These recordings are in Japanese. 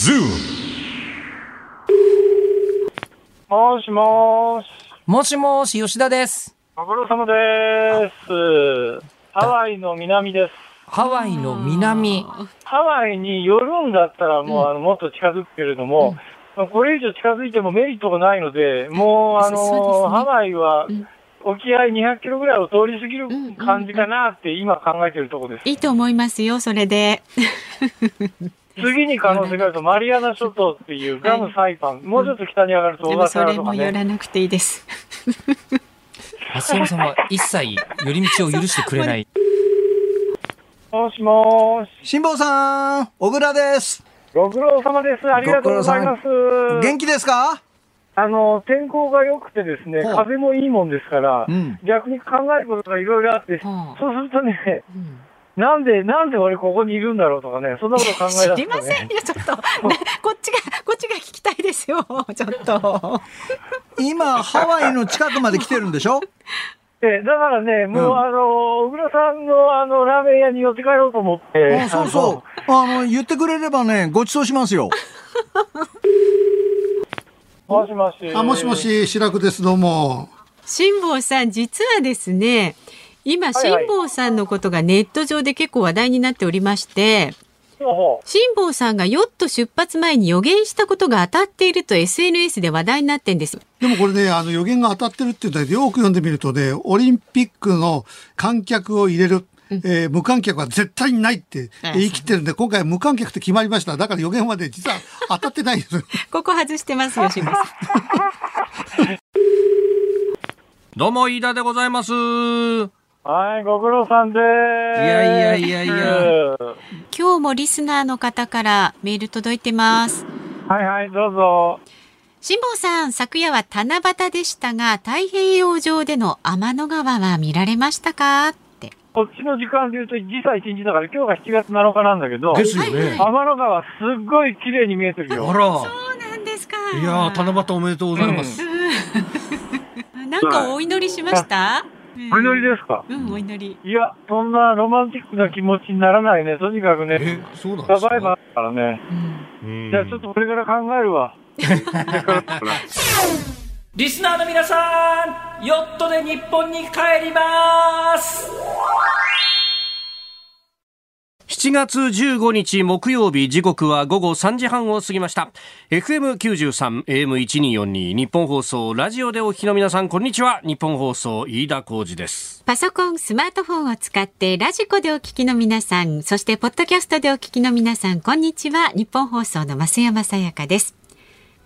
Zoom. もしもーし。もしもし、吉田です。ご苦労様です。ハワイの南です。ハワイの南。ハワイに寄るんだったらもう、あのもっと近づくけれども、まあこれ以上近づいてもメリットがないので、もうあのねハワイはうん沖合200キロぐらいを通り過ぎる感じかなって今考えてるところです。いいと思いますよ、それで。次に可能性があるとマリアナ諸島っていうガムサイパン、もうちょっと北に上がると小でもそ笠原とかれも寄ね。らなくていいです。松山さんは一切寄り道を許してくれない。もしもーし。辛坊さん、小倉です。ご苦労様です。ありがとうございます。元気ですか？あの、天候が良くてですね、風もいいもんですから、うん逆に考えることがいろいろあって、はあそうするとね、うんなんで、なんで俺ここにいるんだろうとかね、そんなこと考え出すと、ね。知りませんよ、ちょっと。ねこっちが、こっちが聞きたいですよ、ちょっと。今、ハワイの近くまで来てるんでしょ？えだからね、もう、うんあの、小倉さんのあの、ラーメン屋に寄って帰ろうと思って。あそうそう。あの、言ってくれればね、ご馳走しますよ。もしもし。あ、もしも。し、白くです。どうも。辛坊さん、実はですね、今、はいはい辛坊さんのことがネット上で結構話題になっておりまして、辛坊さんがヨット出発前に予言したことが当たっていると SNS で話題になってんです。でもこれね、あの予言が当たってるって言ったらよく読んでみるとね、オリンピックの観客を入れる。えー無観客は絶対にないってあ言い切ってるんで、今回無観客って決まりました。だから予言はね、実は当たってないんです。ここ外してますよ、辛坊さん。どうも、飯田でございます。はい、ご苦労さんでーす。いやいやいやいや今日もリスナーの方からメール届いてます。はいはい、どうぞ。辛坊さん、昨夜は七夕でしたが、太平洋上での天の川は見られましたか？って。こっちの時間で言うと、時差1日だから、今日が7月7日なんだけど、ですよね。天の川すっごい綺麗に見えてるよ。あら。そうなんですか。いやー、七夕おめでとうございます。なんかお祈りしました？お祈りですか？うん、お祈り。いや、そんなロマンティックな気持ちにならないね。とにかくね、え、そうなんですか？サバイバーだからね。うんじゃあちょっとこれから考えるわ。リスナーの皆さん、ヨットで日本に帰ります7月15日木曜日時刻は午後3時半を過ぎました FM93 AM1242 ニッポン放送ラジオでお聞きの皆さんこんにちはニッポン放送飯田浩司ですパソコン、スマートフォンを使ってラジコでお聞きの皆さん、そしてポッドキャストでお聞きの皆さん、こんにちは。ニッポン放送の増山さやかです。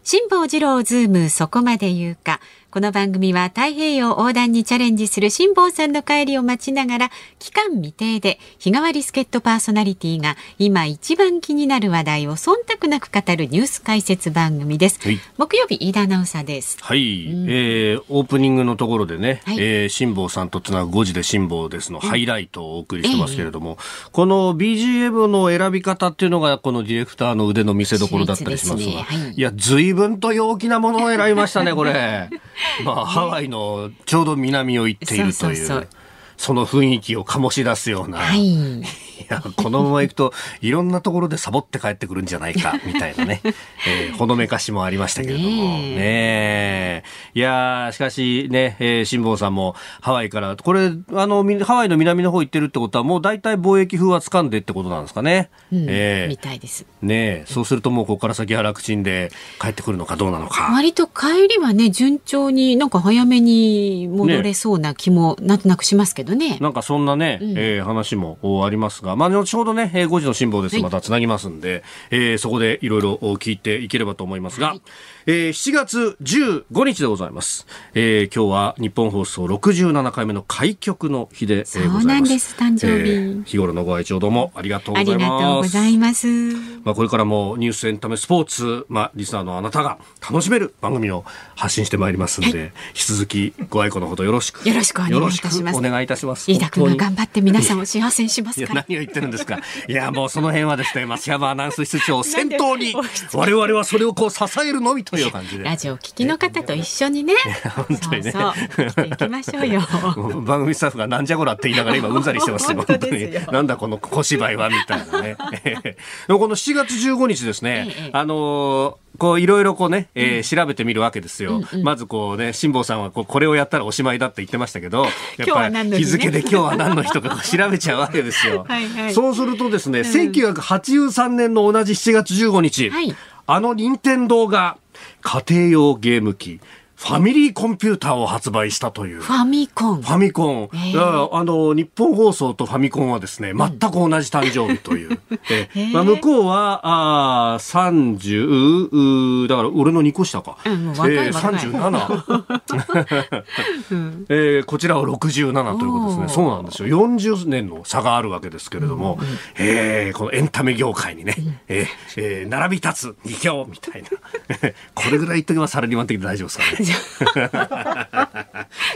辛坊治郎ズームそこまで言うか。この番組は太平洋横断にチャレンジする辛坊さんの帰りを待ちながら期間未定で日替わり助っ人パーソナリティが今一番気になる話題を忖度なく語るニュース解説番組です。はい。木曜日飯田アナウンサーです。はい、えーオープニングのところでね、はい。えー辛坊さんとつなぐ5時で辛坊ですのハイライトをお送りしてますけれども、この BGM の選び方っていうのがこのディレクターの腕の見せ所だったりしますが、すね。はい。いや、随分と陽気なものを選びましたね、これ。まあ、ハワイのちょうど南を行っているという。その雰囲気を醸し出すような。はい。いや、このまま行くと、いろんなところでサボって帰ってくるんじゃないか、みたいなね、えーほのめかしもありましたけれども。ねねえ。いやーしかしね、えー辛坊さんもハワイから、これ、あの、みハワイの南の方行ってるってことは、もう大体貿易風は掴んでってことなんですかね。うんえみたいです。ーねえ、そうするともうここから先は楽ちんで帰ってくるのかどうなのか。割と帰りはね順調になんか早めに戻れそうな気もなんとなくしますけどね。なんかそんなね、うんえー話もおありますが、まあ、後ほどね、えー5時の辛抱です。はい。またつなぎますんで、えーそこでいろいろ聞いていければと思いますが、はいえー7月15日でございます。えー今日は日本放送67回目の開局の日で、えーございます。そうなんです誕生日えー日頃のご愛聴どうもありがとうごあざいます。りがとうございます。まあ、これからもニュースエンタメスポーツ、まあ、リスナーのあなたが楽しめる番組を発信してまいりますんで、引き続きご愛顧のほどよろしく。よろしくお願いいたしますお願いいたします。飯田君が頑張って皆さんを幸せにしますから。何を言ってるんですか。いや、もうその辺はですね、松山アナウンス室長を先頭に、我々はそれをこう支えるのみという感じで。ラジオ聞きの方と一緒にね。本当にねそうそう。生きていきましょうよ。番組スタッフがなんじゃこらって言いながら今 うんざりしてますよ。本当になんだこの小芝居はみたいなね。でもこの7月15日ですね、ええあのーこういろいろこうね、えー調べてみるわけですよ。まずこうね、辛坊さんはこうこれをやったらおしまいだって言ってましたけど、やっぱり日付で今日は何の日とか調べちゃうわけですよ。はいはいそうするとですね、1983年の同じ7月15日、はいあの任天堂が家庭用ゲーム機、ファミリーコンピューターを発売したという。ファミコン。フ。ァミコン、ええだからあの日本放送とファミコンはですね全く同じ誕生日という、ええまあ、向こうはあー30うーだから俺の2個下か、うんええ若い。37、ええこちらは67ということですね。そうなんですよ。40年の差があるわけですけれども、ええこのエンタメ業界にね、ええええ並び立つ二強みたいな。これぐらい言っとけばサラリーマン的で大丈夫ですかね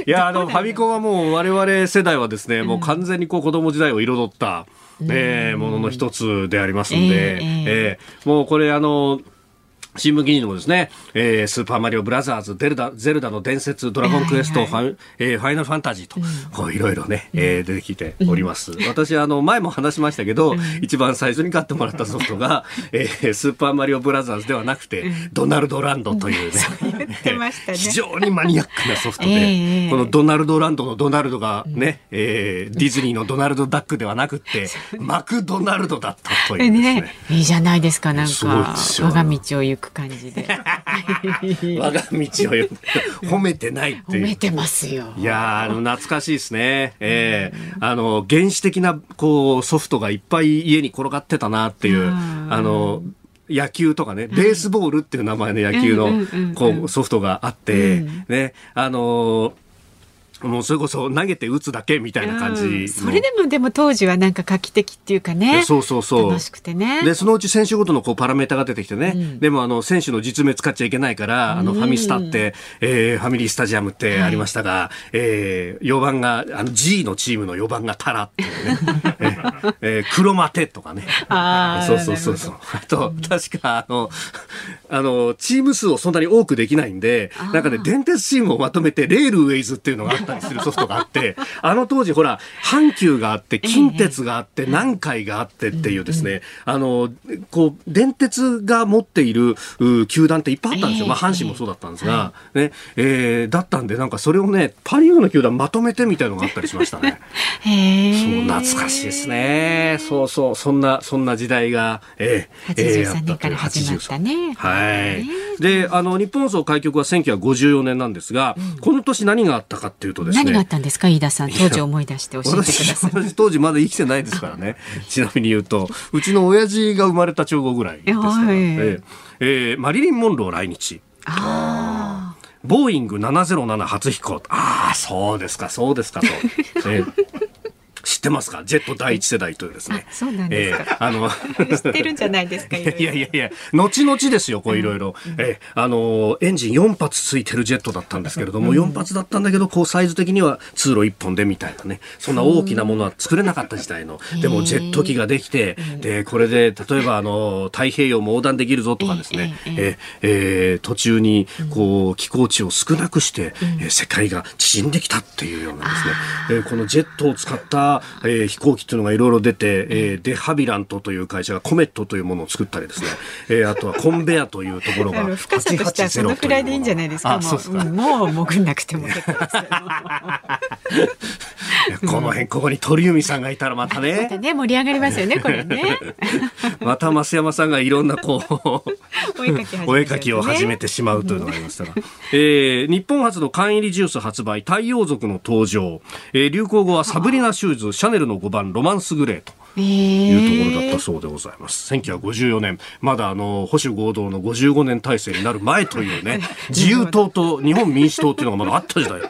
いやあのファミコンはもう我々世代はですね、もう完全にこう子供時代を彩った、えーものの一つでありますんで、えええーもうこれあの新聞記事にもですね、えースーパーマリオブラザーズ、デルダ、ゼルダの伝説、ドラゴンクエスト、はい。ファイえーファイナルファンタジーと、こういろいろね、えー出てきております。私、あの、前も話しましたけど、一番最初に買ってもらったソフトが、えースーパーマリオブラザーズではなくて、ドナルドランドというね、非常にマニアックなソフトで、ええこのドナルドランドのドナルドがね、えーディズニーのドナルドダックではなくって、マクドナルドだったというですね。ね、いいじゃないですか、なんか我が道を行く感じで。我が道を読んで褒めてないっていう褒め。てますよ。いやーあの懐かしいですね。ええあの原始的なこうソフトがいっぱい家に転がってたなっていううんあの野球とかね、ベースボールっていう名前の野球のこうソフトがあって、ね、あのもうそれこそ投げて打つだけみたいな感じのうんそれでもでも当時はなんか画期的っていうかね。そうそうそう楽しくてね。で、そのうち選手ごとのこうパラメータが出てきてね。うんでも、あの、選手の実名使っちゃいけないから、あの、うんファミスタって、えーファミリースタジアムってありましたが、えー、4番が、あの、G のチームの4番がタラっていうね。えーえー黒マテとかね。あーそうそうそうそう。あと、確か、あの、あの、チーム数をそんなに多くできないんで、なんかね、電鉄チームをまとめて、レールウェイズっていうのがあったりするソフトがあって、あの当時、ほら、阪急があって、近鉄があって、南海があってっていうですね、あの、こう、電鉄が持っている、球団っていっぱいあったんですよ。まあ、阪神もそうだったんですが、ね、えーだったんで、なんかそれをね、パリーグの球団まとめてみたいのがあったりしましたね。そう懐かしいですね。そうそう、そんな、そんな時代が、ええええ83年から始まったねはい。で、あの、日本放送開局は1954年なんですが、この年何があったかっていうとですね。何があったんですか、飯田さん。当時思い出して教えてくだ私さい。私当時まだ生きてないですからね。ちなみに言うと、うちの親父が生まれた直後ぐらいですから。はいええええマリリン・モンロー来日。あボーイング707初飛行。ああ、そうですか、そうですかと。ええ知ってますか？ジェット第一世代というですね。あそうなんですか。ええあの、あ。知ってるんじゃないですか、いやいやいや、後々ですよ、こういろいろ。ええあの、エンジン4発ついてるジェットだったんですけれども、4発だったんだけど、こうサイズ的には通路1本でみたいなね、そんな大きなものは作れなかった時代の。でも、ジェット機ができて、で、これで、例えば、あの、太平洋も横断できるぞとかですね、えええええ途中に、こう、気候値を少なくして、えー世界が縮んできたっていうようなですね、えー。このジェットを使った、えー飛行機っていうのがいろいろ出て、えーデハビラントという会社がコメットというものを作ったりですね、えーあとはコンベアというところが深さとしてはそのくらいでいいんじゃないですか。もう潜んなくても結構です。この辺、ここに鳥海さんがいたらまたまねた、ね、盛り上がりますよね、これね。また増山さんがいろんなこう、お絵描きを始めてしまうというのがありましたが、えー日本初の缶入りジュース発売、太陽族の登場、えー流行語はサブリナシューズ、シャネルの5番、ロマンスグレーと。えいうところだったーそうでございます。1954年、まだあの、保守合同の55年体制になる前というね、自由党と日本民主党っていうのがまだあった時代。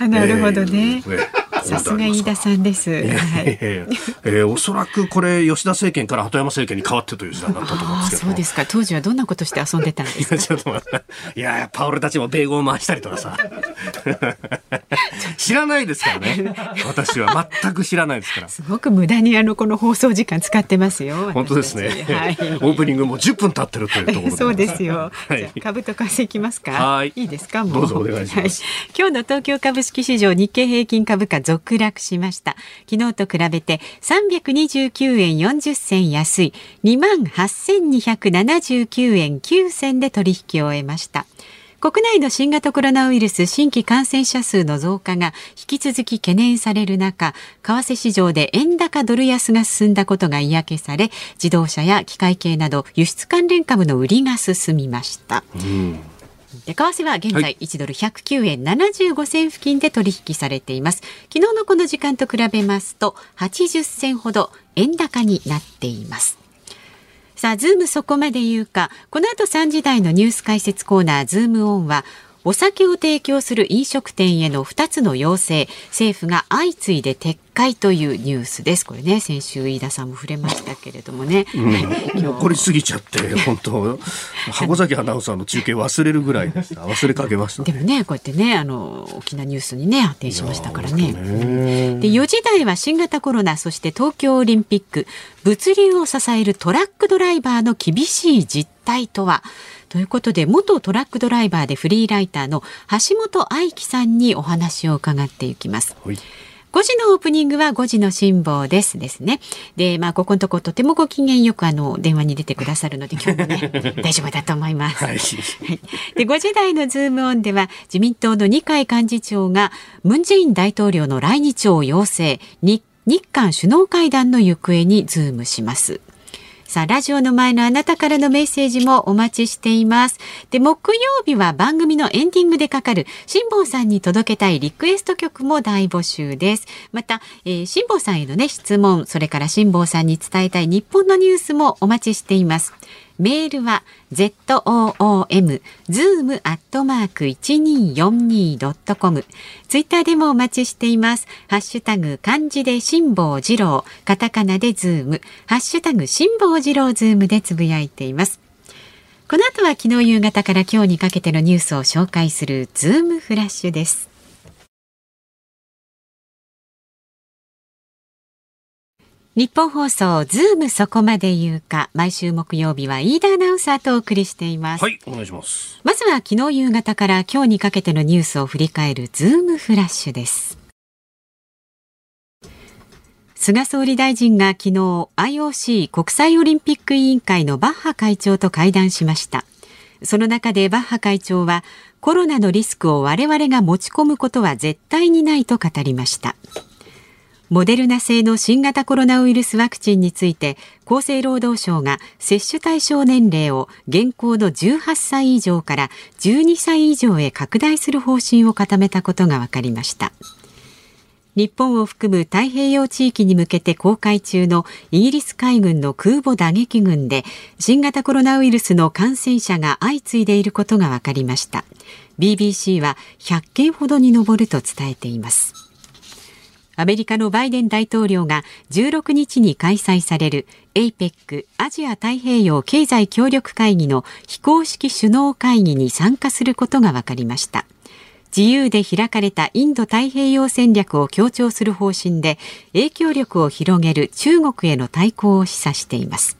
あ なるほどねえーえーさすが飯田さんです。はい。えーえーおそらくこれ吉田政権から鳩山政権に変わってという時代になったと思うんすけどもそうですか。当時はどんなことして遊んでたんですか？いや。ちょっと待っていややっぱ俺たちも米語を回したりとかさ 知らないですからね私は全く知らないですからすごく無駄にあのこの放送時間使ってますよ。本当ですね、はい。オープニングも10分経ってるというところでそうですよ。はい株と為替いきますか？はいいですか？もどうぞお願いしますはい今日の東京株式市場日経平均株価続落しました。昨日と比べて329円40銭安い28,279円9銭で取引を終えました。国内の新型コロナウイルス新規感染者数の増加が引き続き懸念される中、為替市場で円高ドル安が進んだことが嫌気され、自動車や機械系など輸出関連株の売りが進みました。で為替は現は在1ドル109円75銭付近で取引されています。昨日のこの時間と比べますと80銭ほど円高になっています。さあ、ズームそこまで言うか。この後3時台のニュース解説コーナー、ズームオンは、お酒を提供する飲食店への2つの要請、政府が相次いで撤回というニュースです。これね、先週飯田さんも触れましたけれどもね。残りすぎちゃって本当。箱崎アナウンサーの中継忘れるぐらいでした。忘れかけました。でもね、こうやってね、あの、大きなニュースにね、発展しましたからね。で、4時台は新型コロナ、そして東京オリンピック、物流を支えるトラックドライバーの厳しい実態とは？ということで、元トラックドライバーでフリーライターの橋本愛樹さんにお話を伺っていきます。はい5時のオープニングは5時の辛抱ですですね。で、まあ、ここのとことてもご機嫌よくあの、電話に出てくださるので、今日もね、大丈夫だと思います。はいはいで5時台のズームオンでは自民党の二階幹事長がムン・ジェイン大統領の来日を要請日日韓首脳会談の行方にズームします。さあ、ラジオの前のあなたからのメッセージもお待ちしています。で、木曜日は番組のエンディングでかかる、辛坊さんに届けたいリクエスト曲も大募集です。また、えー、辛坊さんへのね、質問、それから辛坊さんに伝えたい日本のニュースもお待ちしています。メールは zoom zoom アットマーク一二四二ドットコム。ツイッターでもお待ちしています。ハッシュタグ漢字で辛坊治郎、カタカナでズーム、ハッシュタグ辛坊治郎ズームでつぶやいています。この後は昨日夕方から今日にかけてのニュースを紹介するズームフラッシュです。ニッポン放送ズームそこまで言うか毎週木曜日は飯田アナウンサーとお送りしています。はいお願いしますまずは昨日夕方から今日にかけてのニュースを振り返るズームフラッシュです。菅総理大臣が昨日 IOC 国際オリンピック委員会のバッハ会長と会談しました。その中でバッハ会長はコロナのリスクを我々が持ち込むことは絶対にないと語りました。モデルナ製の新型コロナウイルスワクチンについて厚生労働省が接種対象年齢を現行の18歳以上から12歳以上へ拡大する方針を固めたことが分かりました。日本を含む太平洋地域に向けて公開中のイギリス海軍の空母打撃群で新型コロナウイルスの感染者が相次いでいることが分かりました。BBC は100件ほどに上ると伝えています。アメリカのバイデン大統領が16日に開催される APEC アジア太平洋経済協力会議の非公式首脳会議に参加することが分かりました。自由で開かれたインド太平洋戦略を強調する方針で影響力を広げる中国への対抗を示唆しています。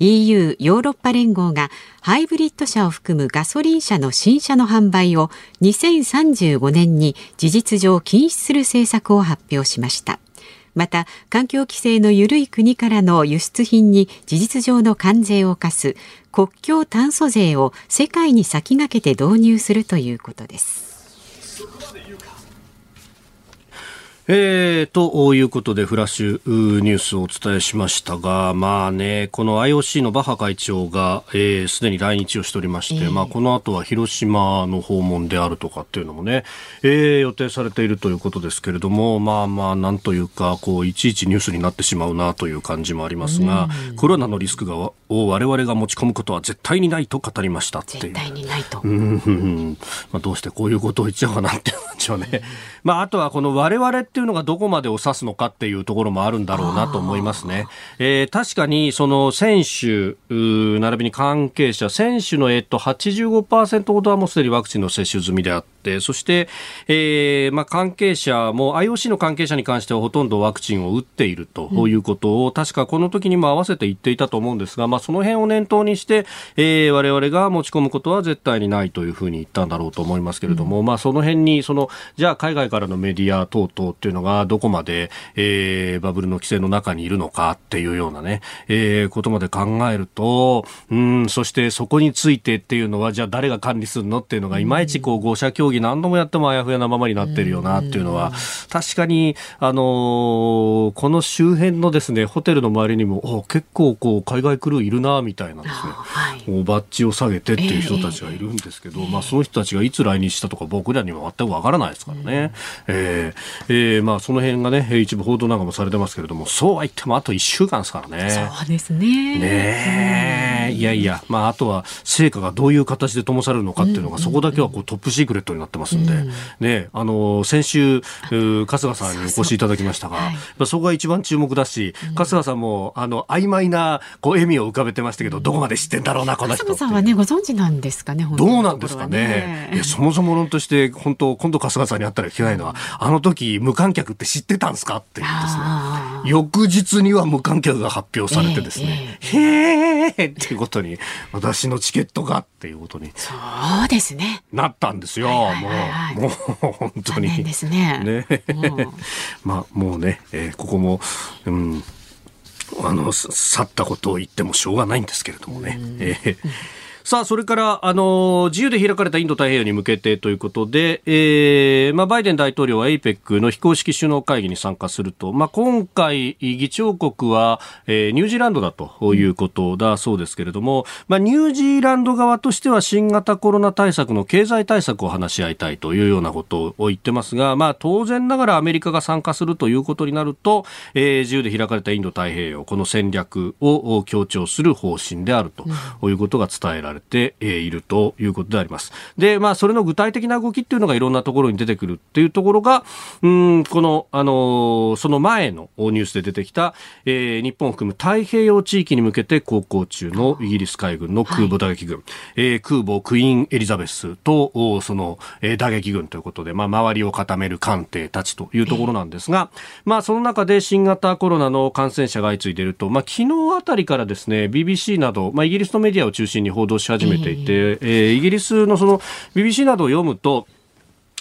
EU= ヨーロッパ連合がハイブリッド車を含むガソリン車の新車の販売を2035年に事実上禁止する政策を発表しました。また環境規制の緩い国からの輸出品に事実上の関税を課す国境炭素税を世界に先駆けて導入するということです。えー、ということで、フラッシュニュースをお伝えしましたが、まあね、この IOC のバッハ会長が、す、えー、で、に来日をしておりまして、えー、まあこの後は広島の訪問であるとかっていうのもね、えー、予定されているということですけれども、まあまあ、なんというか、こう、いちいちニュースになってしまうなという感じもありますが、コロナのリスクがを我々が持ち込むことは絶対にないと語りましたっていう。絶対にないと。うん、まあどうしてこういうことを言っちゃうかなっていう感じはね。まああとはこの我々っていうのがどこまでを指すのかっていうところもあるんだろうなと思いますね。えー、確かにその選手、並びに関係者、選手のえっと85%ほどはもうすでにワクチンの接種済みであって、そして、えー、まあ関係者も IOC の関係者に関してはほとんどワクチンを打っているということを、確かこの時にも合わせて言っていたと思うんですが、まあその辺を念頭にして、えー、我々が持ち込むことは絶対にないというふうに言ったんだろうと思いますけれども、うん、まあその辺にそのじゃあ海外からのメディア等々っていうのがどこまでで、えー、バブルの規制の中にいるのかっていうようなね、えー、ことまで考えると、うん、そしてそこについてっていうのは、じゃあ誰が管理するのっていうのが、いまいちこう、5者協議何度もやってもあやふやなままになってるよなっていうのは、確かに、あのー、この周辺のですね、ホテルの周りにも、結構こう、海外クルーいるな、みたいなですね、はい、バッジを下げてっていう人たちがいるんですけど、えー、まあその人たちがいつ来日したとか僕らには全くわからないですからね。えー、えー、まあその辺がね、ね、一部報道なんかもされてますけれども、そうは言ってもあと1週間ですからね。そうですね。ねえ、いやいや、まあ、あとは成果がどういう形で灯されるのかっていうのが、そこだけはこうトップシークレットになってますんで、ね、あの、先週、春日さんにお越しいただきましたが、そうそこが一番注目だし、春日さんも、あの、曖昧な、こう、笑みを浮かべてましたけど、どこまで知ってんだろうな、この人。春日さんはね、ご存知なんですかね、どうなんですかね。いや、そもそも論として、本当、今度春日さんに会ったら聞けないのは、あの時、無観客って知ってたんですか？っていうですね。翌日には無観客が発表されてですね、えー、へーっていうことに、私のチケットがっていうことに。そうですね。なったんですよ。もう、もう本当に。ですね。ね。まあ、もうね、えー、ここも、うん、あの、去ったことを言ってもしょうがないんですけれどもね。えーさあ、それから、あの、自由で開かれたインド太平洋に向けてということで、えー、まあ、バイデン大統領は APEC の非公式首脳会議に参加すると、まあ、今回、議長国は、えー、ニュージーランドだということだそうですけれども、まあ、ニュージーランド側としては新型コロナ対策の経済対策を話し合いたいというようなことを言ってますが、まあ、当然ながらアメリカが参加するということになると、えー、自由で開かれたインド太平洋、この戦略を強調する方針であるということが伝えられれているということであります。で、まあ、それの具体的な動きっていうのがいろんなところに出てくるっていうところが、うん、この、あの、その前のニュースで出てきた、えー、日本を含む太平洋地域に向けて航行中のイギリス海軍の空母打撃軍、はい、えー、空母クイーンエリザベスと、その、えー、打撃軍ということで、まあ、周りを固める艦艇たちというところなんですが、まあ、その中で新型コロナの感染者が相次いでいると、まあ、昨日あたりからですね、BBC など、まあ、イギリスのメディアを中心に報道し始めていて、えー、イギリスのその BBC などを読むと、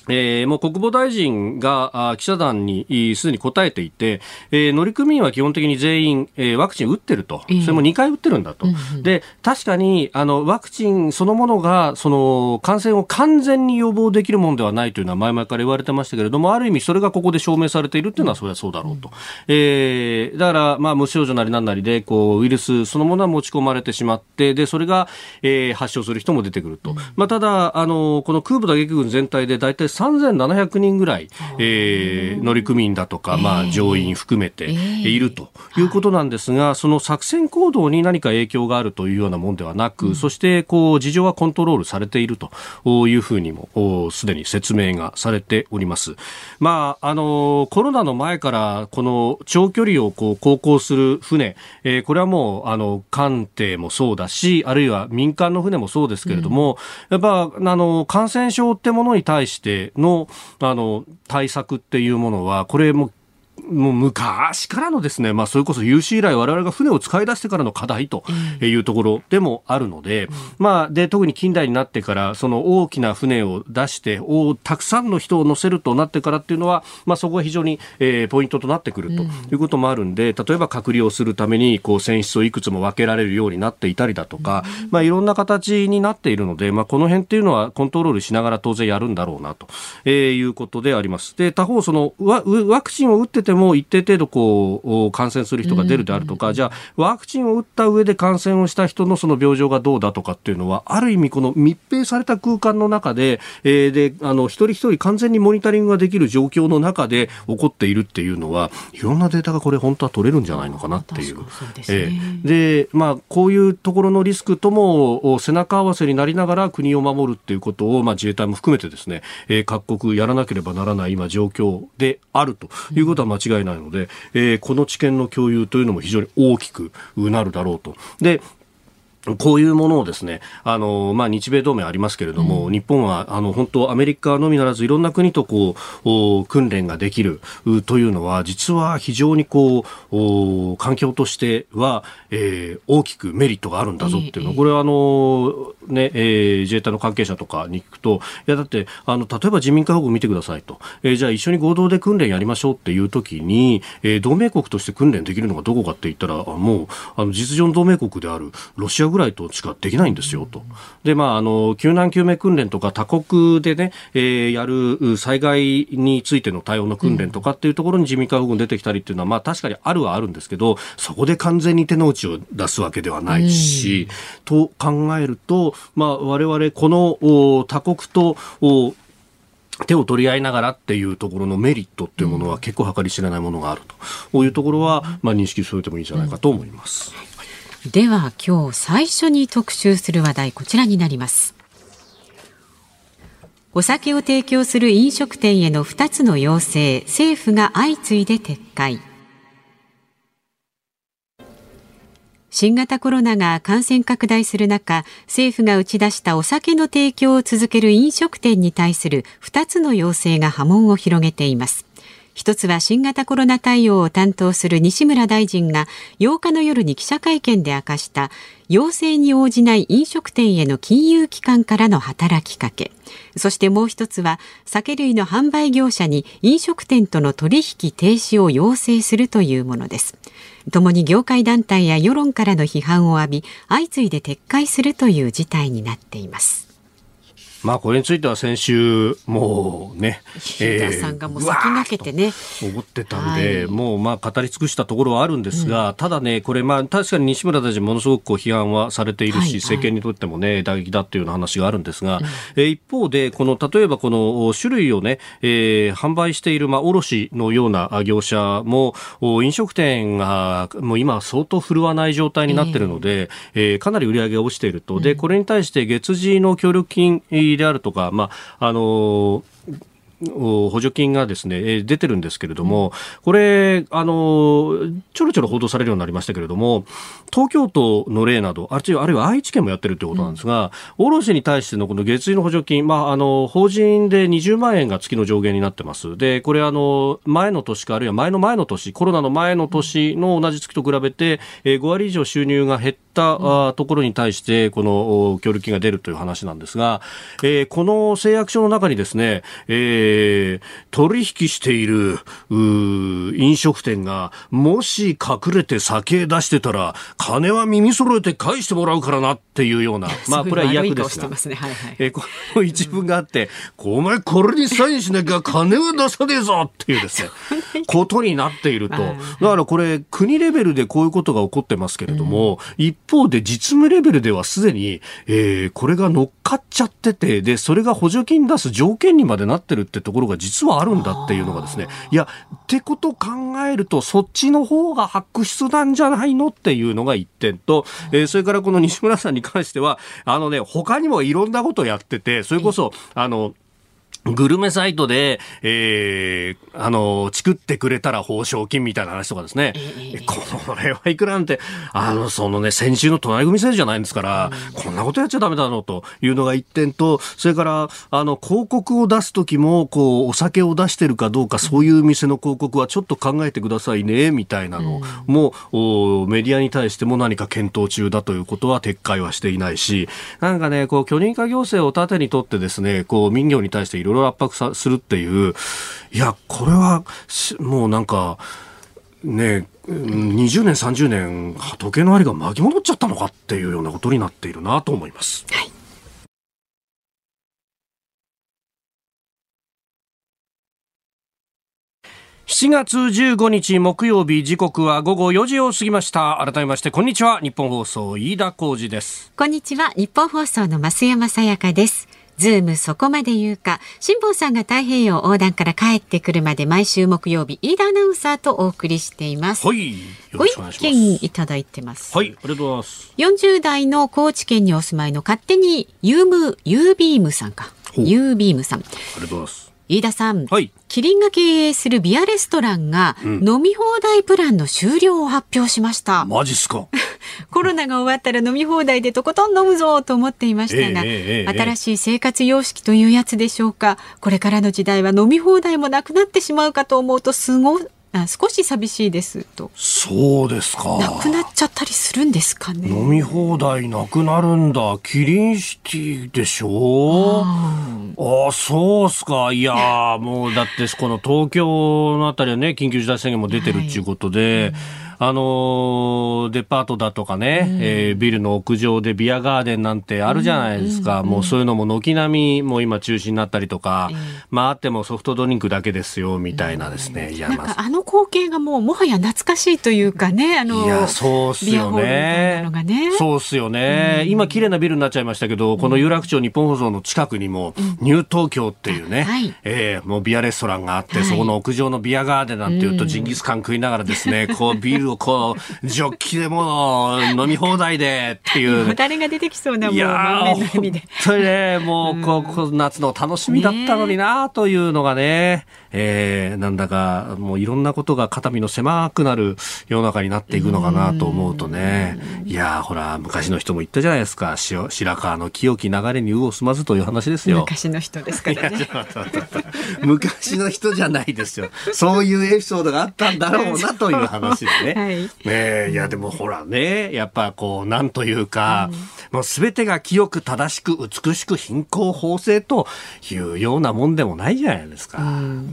えー、もう国防大臣が記者団にすでに答えていて、えー、乗組員は基本的に全員、えー、ワクチン打ってると、それも2回打ってるんだと、うんで確かにあのワクチンそのものがその感染を完全に予防できるものではないというのは前々から言われてましたけれども、ある意味、それがここで証明されているというのは、それはそうだろうと、うん、えー、だから、まあ、無症状なりなんなりでこうウイルスそのものは持ち込まれてしまって、でそれが、えー、発症する人も出てくると、うん、まあ、ただあの、この空母打撃軍全体で大体3700人ぐらい、えー、乗組員だとか、まあ、乗員含めているということなんですが、その作戦行動に何か影響があるというようなものではなく、そしてこう事情はコントロールされているというふうにもすでに説明がされております。まあ、あのコロナの前からこの長距離をこう航行する船、えー、これはもうあの艦艇もそうだし、あるいは民間の船もそうですけれども、うん、やっぱあの感染症ってものに対してのあの対策っていうものはこれももう昔からのですね、まあ、それこそ有史以来我々が船を使い出してからの課題というところでもあるので、まあ、で、特に近代になってから、その大きな船を出して、おたくさんの人を乗せるとなってからっていうのは、まあ、そこが非常に、えー、ポイントとなってくるということもあるんで、例えば隔離をするために、こう、船室をいくつも分けられるようになっていたりだとか、まあ、いろんな形になっているので、まあ、この辺っていうのはコントロールしながら当然やるんだろうなと、えー、いうことであります。で、他方、そのワ、ワクチンを打ってても一定程度こう、感染する人が出るであるとか、じゃあ、ワクチンを打った上で感染をした人のその病状がどうだとかっていうのは、ある意味この密閉された空間の中で、えー、で、あの、一人一人完全にモニタリングができる状況の中で起こっているっていうのは、いろんなデータがこれ本当は取れるんじゃないのかなっていう。で、まあ、こういうところのリスクとも背中合わせになりながら国を守るっていうことを、まあ、自衛隊も含めてですね、えー、各国やらなければならない今状況であるということは間違いないので、えー、この知見の共有というのも非常に大きくなるだろうと。でこういうものをですね、あの、まあ、日米同盟ありますけれども、うん、日本は、あの、本当アメリカのみならずいろんな国とこう、訓練ができるというのは、実は非常にこう、環境としては、えー、大きくメリットがあるんだぞっていうの、これはあの、ね、えー、自衛隊の関係者とかに聞くと、いや、だって、あの、例えば人民解放軍見てくださいと、えー、じゃあ一緒に合同で訓練やりましょうっていう時に、えー、同盟国として訓練できるのがどこかって言ったら、もう、あの、実情の同盟国であるロシアぐらいとしかできないんですよと。で、まあ、あの、救難救命訓練とか他国でね、えー、やる災害についての対応の訓練とかっていうところに自民解放軍出てきたりっていうのは、まあ、確かにあるはあるんですけど、そこで完全に手の内を出すわけではないし、と考えると、まあ、我々この他国と手を取り合いながらっていうところのメリットっていうものは結構計り知れないものがあるというところは、まあ、認識添えてもいいんじゃないかと思います。では今日最初に特集する話題こちらになります。お酒を提供する飲食店への2つの要請、政府が相次いで撤回。新型コロナが感染拡大する中、政府が打ち出したお酒の提供を続ける飲食店に対する2つの要請が波紋を広げています。一つは新型コロナ対応を担当する西村大臣が8日の夜に記者会見で明かした要請に応じない飲食店への金融機関からの働きかけ。そしてもう一つは酒類の販売業者に飲食店との取引停止を要請するというものです。ともに業界団体や世論からの批判を浴び相次いで撤回するという事態になっています。まあこれについては先週もうね、えー、さんがもう先駆けてね。思ってたんで、はい、もうまあ語り尽くしたところはあるんですが、うん、ただねこれまあ確かに西村大臣ものすごくこう批判はされているし、はいはい、政権にとってもね打撃だっていうような話があるんですが、うん、えー、一方でこの例えばこの種類をね、えー、販売しているまあ卸のような業者も飲食店がもう今相当振るわない状態になっているので、えー、えー、かなり売り上げが落ちていると、でこれに対して月次の協力金であるとか、まあ、あの補助金がですね、出てるんですけれども、これ、あの、ちょろちょろ報道されるようになりましたけれども、東京都の例など、あるいはるいは愛知県もやってるということなんですが、うん、卸に対してのこの月次の補助金、まあ、あの、法人で20万円が月の上限になってます。で、これ、あの、前の年か、あるいは前の前の年、コロナの前の年の同じ月と比べて、えー、5割以上収入が減った、うん、ところに対して、この協力金が出るという話なんですが、えー、この誓約書の中にですね、えーえー、取引している飲食店がもし隠れて酒出してたら金は耳揃えて返してもらうからなっていうような まあこれは違約ですが、ね。はいはい、えー、この一文があってお前これにサインしなきゃ 金は出さねえぞっていうですねことになっていると。だからこれ国レベルでこういうことが起こってますけれども、うん、一方で実務レベルではすでに、えー、これが乗っかっちゃっててでそれが補助金出す条件にまでなってるってところが実はあるんだっていうのがですね、いや、ってこと考えると、そっちの方が悪質なんじゃないのっていうのが一点と、えー、それからこの西村さんに関しては、あのね、他にもいろんなことをやってて、それこそ、あの、グルメサイトで、えー、あの、チクってくれたら報奨金みたいな話とかですね。えこれはいくらなんて、あの、そのね、先週の隣組制度じゃないんですから、こんなことやっちゃダメだろうというのが一点と、それから、あの、広告を出すときも、こう、お酒を出してるかどうか、そういう店の広告はちょっと考えてくださいね、みたいなのも、おメディアに対しても何か検討中だということは撤回はしていないし、なんかね、こう、許認可行政を盾にとってですね、こう、民業に対していろいろ圧迫さするっていう、いや、これはし、もうなんか、ね、うん20年、30年、時計の針が巻き戻っちゃったのかっていうようなことになっているなと思います。7月15日木曜日時刻は午後4時を過ぎました。改めまして、こんにちは。日本放送、飯田浩二です。こんにちは日本放送の増山さやかですズームそこまで言うか辛坊さんが太平洋横断から帰ってくるまで毎週木曜日飯田アナウンサーとお送りしていますはい。よご意。見いただいてますはい、ありがとうございます。40代の高知県にお住まいの勝手にユームユービームさんかユービームさんありがとうございます。飯田さん、はい。キリンが経営するビアレストランが飲み放題プランの終了を発表しました、マジっすか？コロナが終わったら飲み放題でとことん飲むぞと思っていましたが、ええええええ新しい生活様式というやつでしょうか？これからの時代は飲み放題もなくなってしまうかと思うとすごあ少し寂しいですとそうですか。なくなっちゃったりするんですかね飲み放題なくなるんだ。キリンシティでしょ？ああ、そうっすか。いやーもうだって、この東京のあたりはね、緊急事態宣言も出てるっていうことで、あのーデパートだとかね、えービルの屋上でビアガーデンなんてあるじゃないですか。もうそういうのも軒並み、もう今中止になったりとか、まああってもソフトドリンクだけですよ、みたいなですね。いや、なんまあかあの光景がもうもはや懐かしいというかねあのいや、そうっすよね。ね。そうっすよね。今、綺麗なビルになっちゃいましたけど、この有楽町日本放送の近くにも、ニュー東京っていうね、はい。えーもうビアレストランがあって、はい。そこの屋上のビアガーデンなんていうと、ジンギスカン食いながらですね、こう、ビールをこう、ジョッキでもう、飲み放題でっていう。もう誰が出てきそうなもういやー、笑みで本。当にね、もう、こう、夏の楽しみだったのになというのがね、えー、なんだか、もういろんなことが肩身の狭くなる世の中になっていくのかなと思うとね、いやー、ほら、昔の人も言ったじゃないですか、塩白川の清き流れに鵜を済まずという話ですよ。昔の人ですからね。昔の人じゃないですよ。そういうエピソードがあったんだろうなという話でね。はい。ねえいやでもほらね、やっぱこう、なんというか、もうすべてが清く正しく美しく貧困法制というようなもんでもないじゃないですか。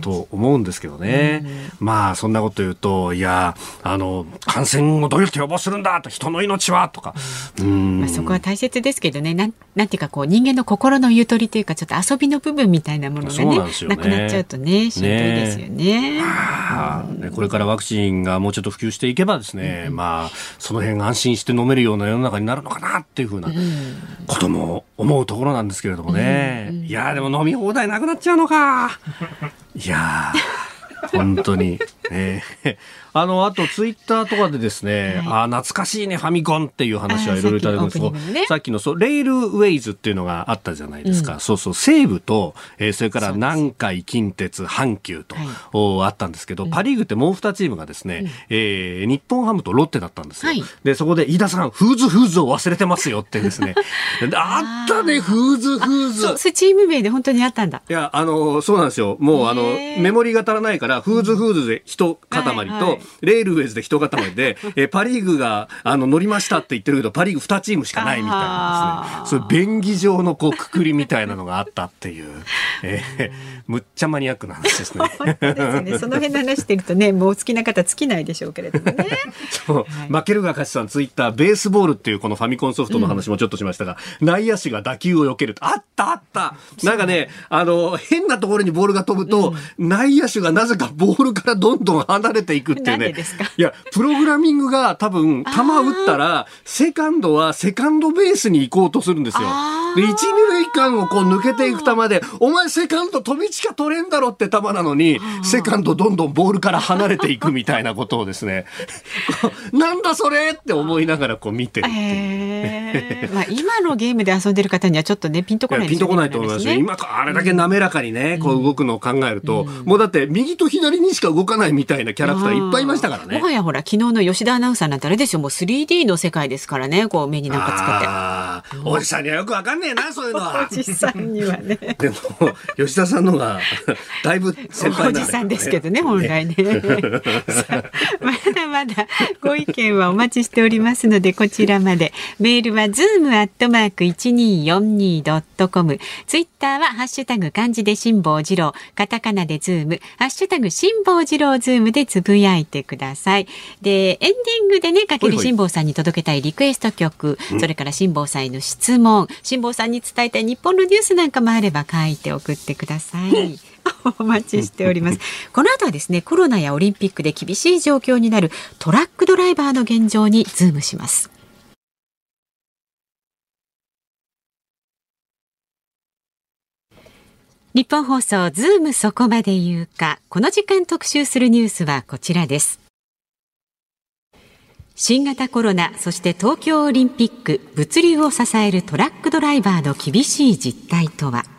と思うんですけどね。まあそんなこと言うと、いや、あの、感染をどうやって予防するんだと、人の命はとか。うん。まあ、そこは大切ですけどね。なんなんていうかこう人間の心のゆとりというかちょっと遊びの部分みたいなものがねなね。くなっちゃうとねしんどいですよね。あーねこれからワクチンがもうちょっと普及していけばですね、まあ、その辺安心して飲めるような世の中になるのかなっていうふうなことも思うところなんですけれどもね。いやーでも飲み放題なくなっちゃうのか。いやー本当に。ね、あの、あとツイッターとかでですね、あー懐かしいね、ファミコンっていう話はいろいろいただくんですけどさっきのそう、レールウェイズっていうのがあったじゃないですか。そうそう、西武と、えーそれから南海、近鉄、阪急と、はいおあったんですけど、パリーグってもう2チームがですね、えー日本ハムとロッテだったんですよ。はいで、そこで飯田さん、フーズフーズを忘れてますよってですね。あったね、フーズフーズ。そう、それチーム名で本当にあったんだ。いや、あの、そうなんですよ。もう、あの、メモリが足らないから、フーズフーズで一塊と、はいはいレールウェイズで一塊で、えーパリーグが、あの、乗りましたって言ってるけど、パリーグ2チームしかないみたいなですね。そういう便宜上のこう、くくりみたいなのがあったっていう、えーむっちゃマニアックな話ですね。すね。その辺の話してるとね、もうお好きな方尽きないでしょうけれどもね。そう。負けるが勝ちさんツイッターベースボールっていうこのファミコンソフトの話もちょっとしましたが、内野手が打球を避けるあったあった。なんかねあの変なところにボールが飛ぶと、内野手がなぜかボールからどんどん離れていくっていうね。でですか？いやプログラミングが多分球を打ったらセカンドはセカンドベースに行こうとするんですよ。で一、二塁間をこう抜けていく球で、お前セカンド飛び地か取れんだろって球なのに、セカンドどんどんボールから離れていくみたいなことをですね、なんだそれって思いながらこう見てるっていう。えー。まあ今のゲームで遊んでる方にはちょっとねピンとこないいやピンとこないと思いますよ。今あれだけ滑らかにね、こう動くのを考えると、もうだって右と左にしか動かないみたいなキャラクターいっぱいいましたからね。も。はやほら昨日の吉田アナウンサーなんてあれですよもう 3D の世界ですからねこう目になんかあー。おじさんにはよくわかんねえな、そういうのは。おじさんにはね。でも、吉田さんのが、だいぶ先輩なんだよおじさんですけどね本来ね。まだまだご意見はお待ちしておりますのでこちらまで。メールはズームアットマーク 1242.com ツイッターはハッシュタグ漢字で辛坊治郎。カタカナでズーム。ハッシュタグ辛坊治郎ズームでつぶやいてください。でエンディングでねかける辛坊さんに届けたいリクエスト曲。それから辛坊さんへの質問。辛坊さんに伝えたい日本のニュースなんかもあれば書いて送ってください。お待ちしております。この後はですね、コロナやオリンピックで厳しい状況になるトラックドライバーの現状にズームします。ニッポン放送ズームそこまで言うか、この時間特集するニュースはこちらです。新型コロナ、そして東京オリンピック、物流を支えるトラックドライバーの厳しい実態とは？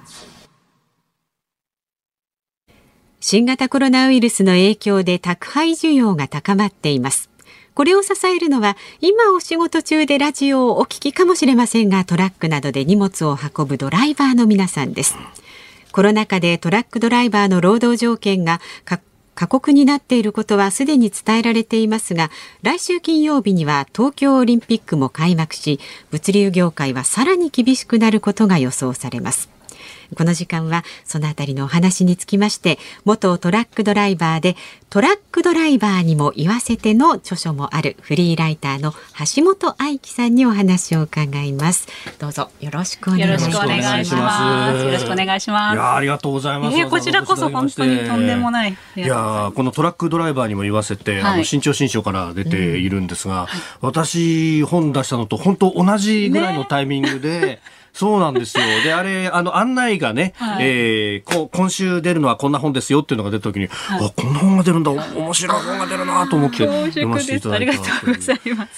新型コロナウイルスの影響で宅配需要が高まっています。これを支えるのは今お仕事中でラジオをお聞きかもしれませんがトラックなどで荷物を運ぶドライバーの皆さんです。コロナ禍でトラックドライバーの労働条件が過酷になっていることはすでに伝えられていますが来週金曜日には東京オリンピックも開幕し物流業界はさらに厳しくなることが予想されます。この時間はそのあたりのお話につきまして元トラックドライバーでトラックドライバーにも言わせての著書もあるフリーライターの橋本愛樹さんにお話を伺いますどうぞよろしくお願いしますよろしくお願いします。よろしくお願いします。いやありがとうございます。えーこちらこそ本当にとんでもない。いやーこのトラックドライバーにも言わせて、はいあの新潮新書から出ているんですが、私本出したのと本当同じぐらいのタイミングで、そうなんですよ。で、あれ、あの、案内がね、はい。えーこ今週出るのはこんな本ですよっていうのが出た時に、あ、こんな本が出るんだ、面白い本が出るなと思って恐読ませていただいたい。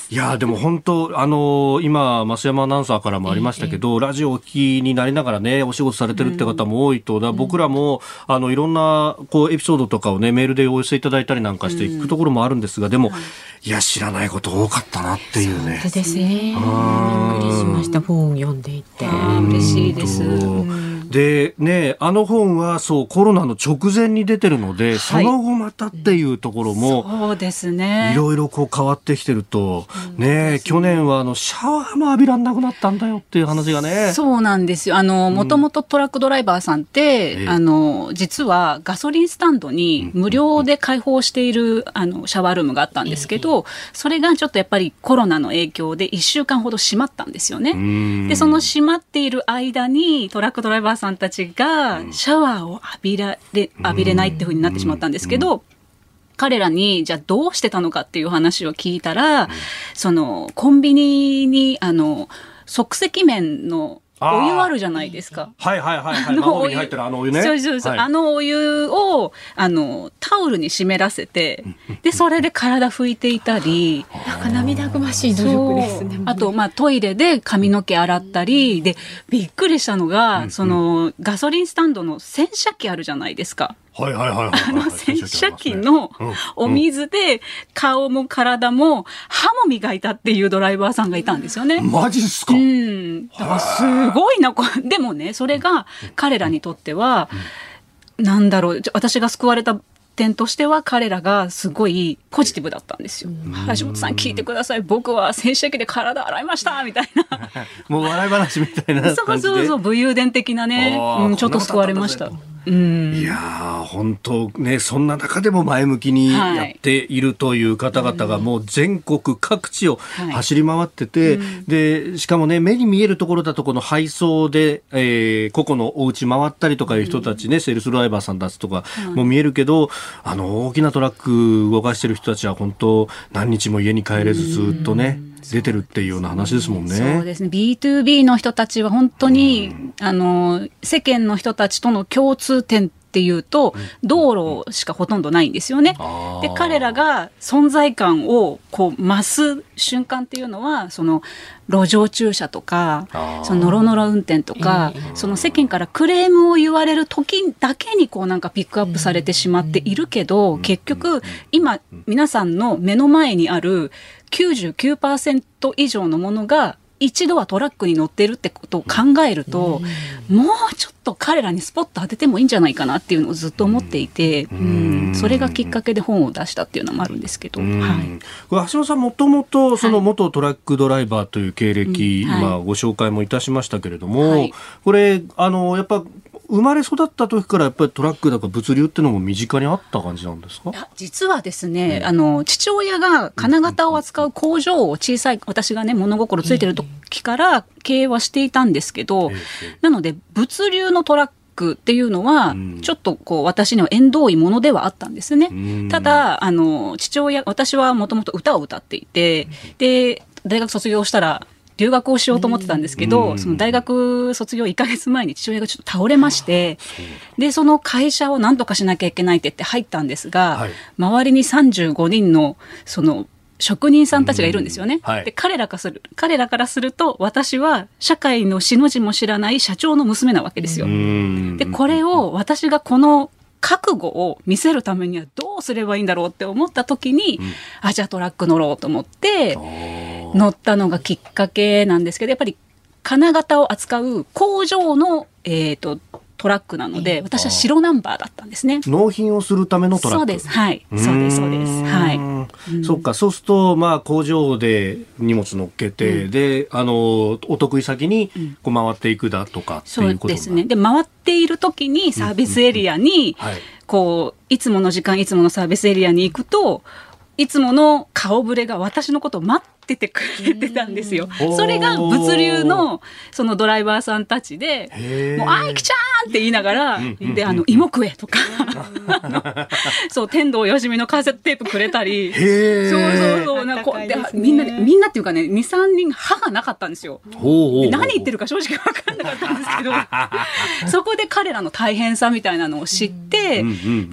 いやーでも本当、あのー今、増山アナウンサーからもありましたけど、ラジオをお聞きになりながらね、お仕事されてるって方も多いと、だ僕らも、あの、いろんな、こう、エピソードとかをね、メールでお寄せいただいたりなんかして聞くところもあるんですが、でも、い。や、知らないこと多かったなっていうね。本当ですね。びっくりしました。本を読んでいて嬉しいです。で、ね、あの本はそう、コロナの直前に出てるので、その後またっていうところも、そうですねい。ろいろこう変わってきてると、ね、去年はあの、シャワーも浴びらんなくなったんだよっていう話がね。そうなんですよ。あの、もともとトラックドライバーさんって、ええあの、実はガソリンスタンドに無料で開放している、あの、シャワールームがあったんですけど、それがちょっとやっぱりコロナの影響で1週間ほど閉まったんですよね。うんで、その閉まっている間にトラックドライバーさんたちがシャワーを浴びられ、浴びれないっていう風になってしまったんですけど、彼らに、じゃあどうしてたのかっていう話を聞いたら、その、コンビニに、あの、即席麺のお湯あるじゃないですか。はいはいはいはい。あの魔法に入ってるあのお湯ね。そうそうそう。はいあのお湯を、あの、タオルに湿らせて、で、それで体拭いていたり、なんか涙ぐましい努力ですねあと、まあ、トイレで髪の毛洗ったり、で、びっくりしたのが、その、ガソリンスタンドの洗車機あるじゃないですか。はいはいはいはい。あの洗車機のお水で顔も体も歯も磨いたっていうドライバーさんがいたんですよね。マジっすか？うん。だからすごいな、でもね、それが彼らにとっては、なんだろう、私が救われた点としては彼らがすごいポジティブだったんですよ。橋本さん聞いてください。僕は洗車機で体洗いましたみたいな。もう笑い話みたいなそう。そうそう、武勇伝的なね、うん、ちょっと救われました。うん。いやー、本当ね、そんな中でも前向きにはいやっているという方々がもう全国各地をい走り回ってて、で、しかもね、目に見えるところだとこの配送で、えー、個々のお家回ったりとかいう人たちね、セールスドライバーさんたちとかも見えるけど、あの、大きなトラック動かしてる人たちは本当何日も家に帰れずずっとね、出てるっていうような話ですもんね。そうですね。B2B の人たちは本当に、あの、世間の人たちとの共通点っていうと、道路しかほとんどないんですよね。で、彼らが存在感をこう増す瞬間っていうのは、その路上駐車とか、そのノロノロ運転とか、その世間からクレームを言われる時だけにこうなんかピックアップされてしまっているけど、結局今皆さんの目の前にある99%以上のものが一度はトラックに乗ってるってことを考えると、もうちょっと彼らにスポット当ててもいいんじゃないかなっていうのをずっと思っていて、うん、それがきっかけで本を出したっていうのもあるんですけど、はい、これ橋本さんもともとその元トラックドライバーという経歴、はい。今ご紹介もいたしましたけれども、はい。これあのやっぱ生まれ育った時からやっぱりトラックだか物流っていうのも身近にあった感じなんですか？いや実はですね、あの父親が金型を扱う工場を小さい私がね物心ついてる時から経営はしていたんですけど、ええなので物流のトラックっていうのはん。ちょっとこう私には縁遠いものではあったんですね。ん。ただあの父親私はもともと歌を歌っていてで大学卒業したら留学をしようと思ってたんですけど、その大学卒業1ヶ月前に父親がちょっと倒れまして、で、その会社を何とかしなきゃいけないって言って入ったんですが、はい。周りに35人の、その、職人さんたちがいるんですよね。はい。で彼らからする彼らからすると私は社会の死の字も知らない社長の娘なわけですよ。でこれを私がこの覚悟を見せるためにはどうすればいいんだろうって思った時に、あじゃあトラック乗ろうと思って乗ったのがきっかけなんですけどやっぱり金型を扱う工場の、えー、とトラックなので私は白ナンバーだったんですね。納品をするためのトラック。そうです。はいそうですそうです。はい。いそっかそうするとまあ工場で荷物乗っけて、であのお得意先にこう回っていくだとかってそいううことですね。で、回っている時にサービスエリアに、はい。こう、いつもの時間、いつものサービスエリアに行くと、いつもの顔ぶれが私のことを待っててくれてたんですよ。それが物流の、そのドライバーさんたちでもう、あいきちゃーんって言いながら、んで、あの、芋食えとか、そう、天童よしみのカセットテープくれたり、そうそうそう、なんかこうでみんなで、みんなっていうかね、2、3人歯がなかったんですよ。何言ってるか正直分かんなかったんですけど そこで彼らの大変さみたいなのを知って、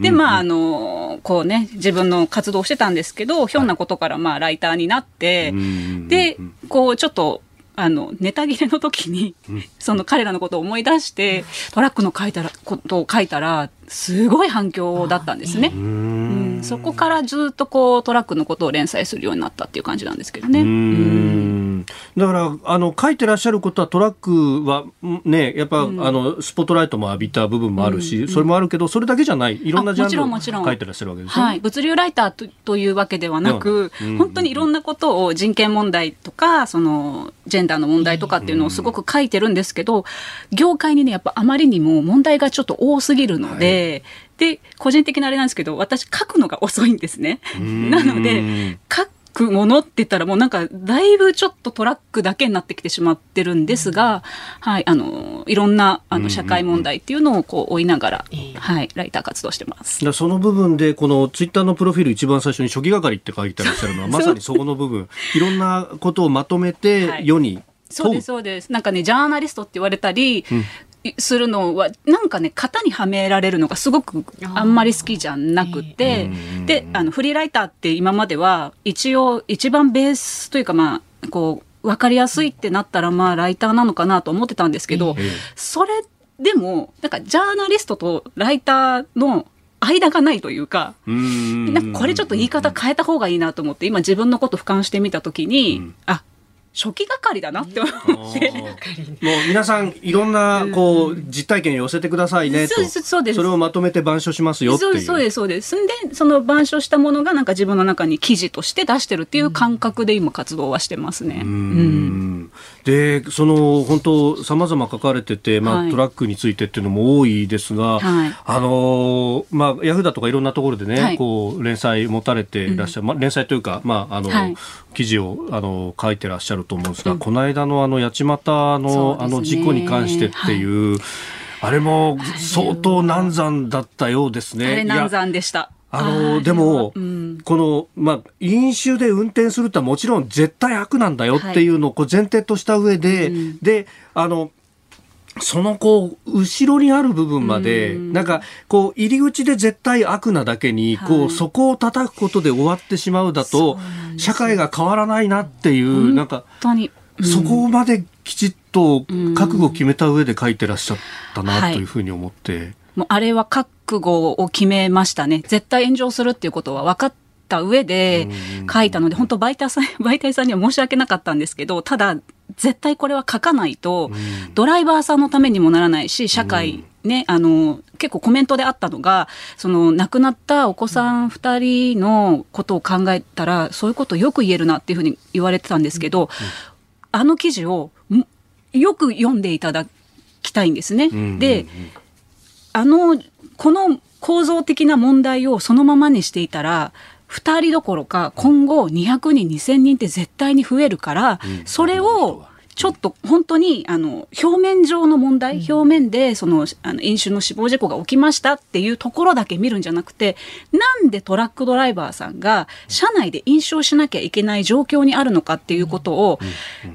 でまああのこうね自分の活動をしてたんですけどひょんなことからまあライターになって、うんでこうちょっと。あのネタ切れの時に、その彼らのことを思い出してトラックの書いたらことを書いたらすごい反響だったんですね。うん。そこからずっとこうトラックのことを連載するようになったっていう感じなんですけどね。ううん。んだからあの書いてらっしゃることはトラックはんねやっぱ、あのスポットライトも浴びた部分もあるし、それもあるけどそれだけじゃない。いろんなあジャンルをもちろんもちろん。書いてらっしゃるわけですね。はい、物流ライターとというわけではなく、うん。本当にいろんなことを人権問題とかそのジェンダーの問題とかっていうのをすごく書いてるんですけど、業界にねやっぱあまりにも問題がちょっと多すぎるので、で個人的なあれなんですけど私書くのが遅いんですね。ん。なので書くものって言ったらもうなんかだいぶちょっとトラックだけになってきてしまってるんですが、はい、あのいろんなあの社会問題っていうのをこう追いながら、はい、ライター活動してます。その部分でこのツイッターのプロフィール一番最初に初期係って書いてらっしゃるのは まさにそこの部分。いろんなことをまとめて世にそうです、そうです。なんかね、ジャーナリストって言われたり、するのは、なんかね、型にはめられるのがすごくあんまり好きじゃなくて、で、あの、フリーライターって今までは、一応、一番ベースというか、まあ、こう、わかりやすいってなったら、まあ、ライターなのかなと思ってたんですけど、ええ。それでも、なんか、ジャーナリストとライターの間がないというか、うんなんかこれちょっと言い方変えた方がいいなと思って、今自分のこと俯瞰してみたときに、あ、初期係だなって思って。もう皆さんいろんなこう実体験を寄せてくださいねと。そうですそれをまとめて板書しますよっていう。そうですそうですそんでその板書したものがなんか自分の中に記事として出してるっていう感覚で今活動はしてますね。うん。でその本当さまざま書かれてて、まあはい。トラックについてっていうのも多いですが、はい。あのーまあ、ヤフーだとかいろんなところでね、はい。こう連載持たれていらっしゃる、まあ、連載というか、まああのはい。記事をあの書いてらっしゃると思うんですが、この間のあの八街の,、あの事故に関してっていう、あれも相当難産だったようですね。あれ難産でした。あのでも、うん。この、まあ、飲酒で運転するってもちろん絶対悪なんだよっていうのをこう前提とした上で、で、あの、そのこう後ろにある部分まで、なんかこう入り口で絶対悪なだけに、こうそこを叩くことで終わってしまうだと社会が変わらないなっていうなんかそこまできちっと覚悟を決めた上で書いてらっしゃったなというふうに思って。もうあれは覚悟を決めましたね。絶対炎上するっていうことは分かった上で書いたので、本当媒体さん、媒体さんには申し訳なかったんですけど、ただ絶対これは書かないと、ドライバーさんのためにもならないし、社会、ね、あの、結構コメントであったのが、その、亡くなったお子さん2人のことを考えたら、そういうことよく言えるなっていうふうに言われてたんですけど、あの記事をよく読んでいただきたいんですね。で、あの、この構造的な問題をそのままにしていたら、2人どころか今後200人2000人って絶対に増えるから、それをちょっと本当にあの表面上の問題、表面でそのあの飲酒の死亡事故が起きましたっていうところだけ見るんじゃなくてなんでトラックドライバーさんが車内で飲酒をしなきゃいけない状況にあるのかっていうことを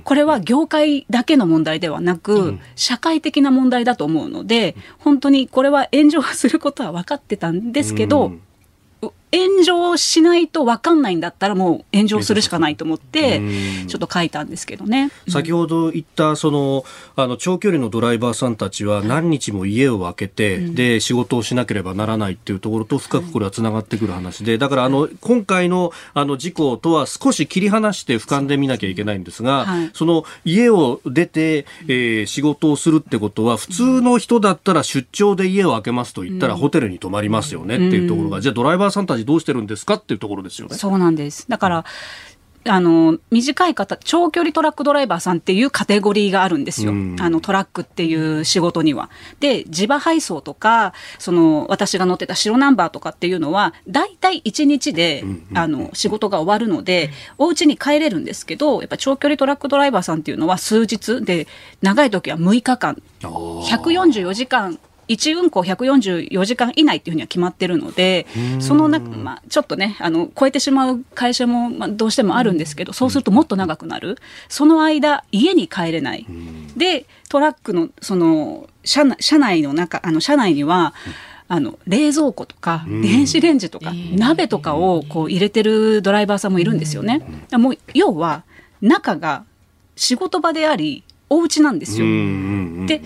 これは業界だけの問題ではなく社会的な問題だと思うので本当にこれは炎上することは分かってたんですけど炎上しないと分かんないんだったらもう炎上するしかないと思ってちょっと書いたんですけどね。先ほど言ったそのあの長距離のドライバーさんたちは何日も家を空けて、で仕事をしなければならないっていうところと深くこれはつながってくる話でだからあの今回のあの事故とは少し切り離して俯瞰で見なきゃいけないんですが、その家を出て、えー、仕事をするってことは普通の人だったら出張で家を空けますと言ったらホテルに泊まりますよねっていうところが、じゃあドライバーさんたちどうしてるんですかっていうところですよね。そうなんです。だから、あの、短い方、長距離トラックドライバーさんっていうカテゴリーがあるんですよ。あの、トラックっていう仕事には。で、地場配送とか、その、私が乗ってた白ナンバーとかっていうのは、大体1日で、あの、仕事が終わるので、お家に帰れるんですけど、やっぱ長距離トラックドライバーさんっていうのは数日で、長い時は6日間、144時間1運行144時間以内っていうふうには決まってるので、その中、まあ、ちょっとね、あの、超えてしまう会社も、まあ、どうしてもあるんですけど、そうするともっと長くなる。その間、家に帰れない。で、トラックの、その、車車内の中、あの、車内には、あの冷蔵庫とか電子レンジとか鍋とかをこう入れてるドライバーさんもいるんですよね。もう要は中が仕事場でありお家なんですよ。で